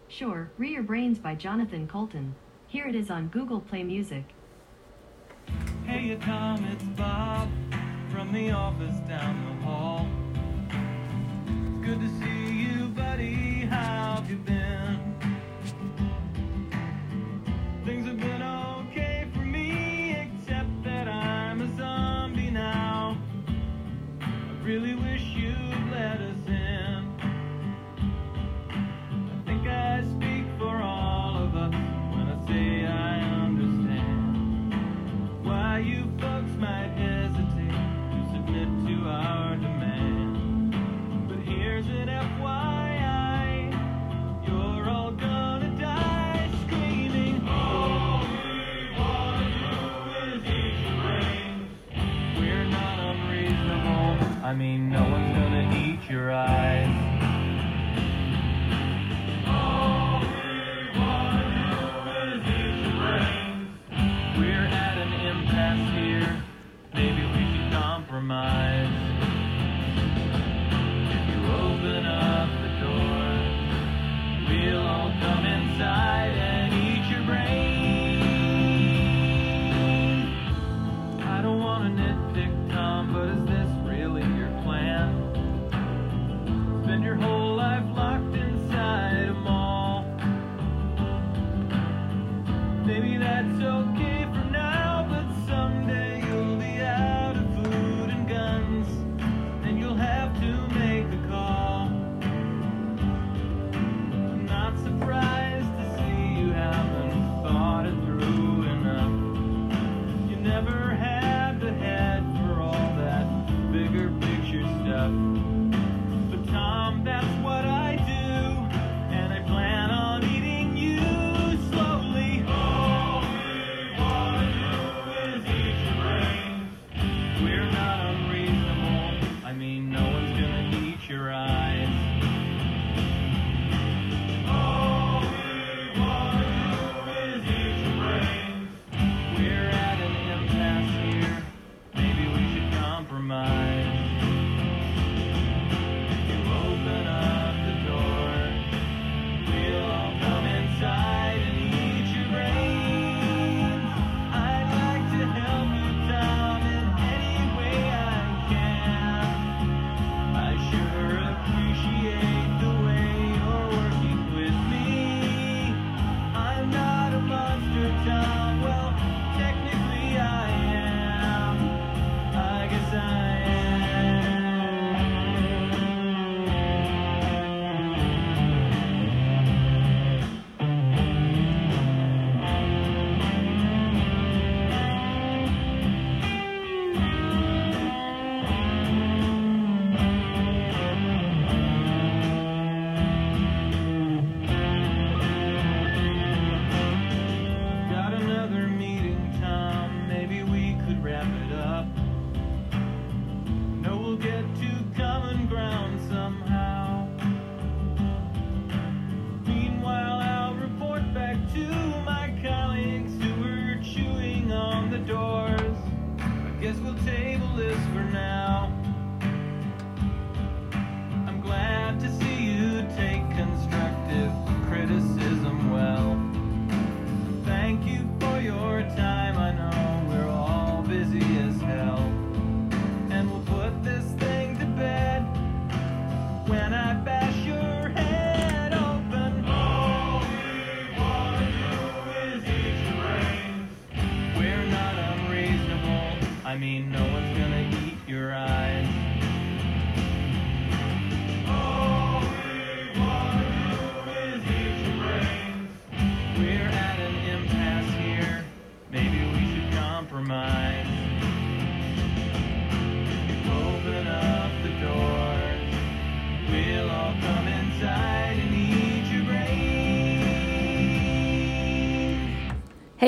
Sure, Re Your Brains by Jonathan Coulton. Here it is on Google Play Music. Hey, Tom, it's Bob from the office down the hall. Good to see you, buddy. How have you been?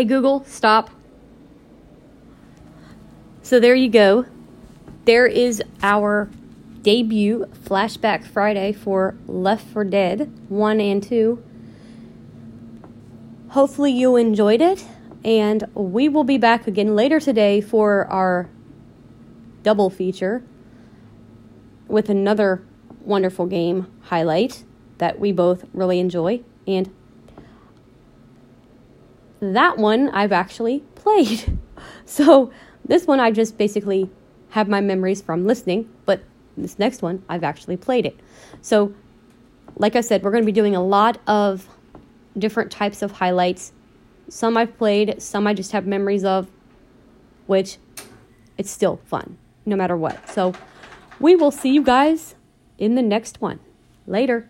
Hey Google, stop. So there you go. There is our debut Flashback Friday for Left 4 Dead 1 and 2. Hopefully you enjoyed it, and we will be back again later today for our double feature with another wonderful game highlight that we both really enjoy. And that one I've actually played. So this one I just basically have my memories from listening, but this next one I've actually played it. So, like I said, we're going to be doing a lot of different types of highlights. Some I've played, some I just have memories of, which it's still fun no matter what. So, we will see you guys in the next one. Later.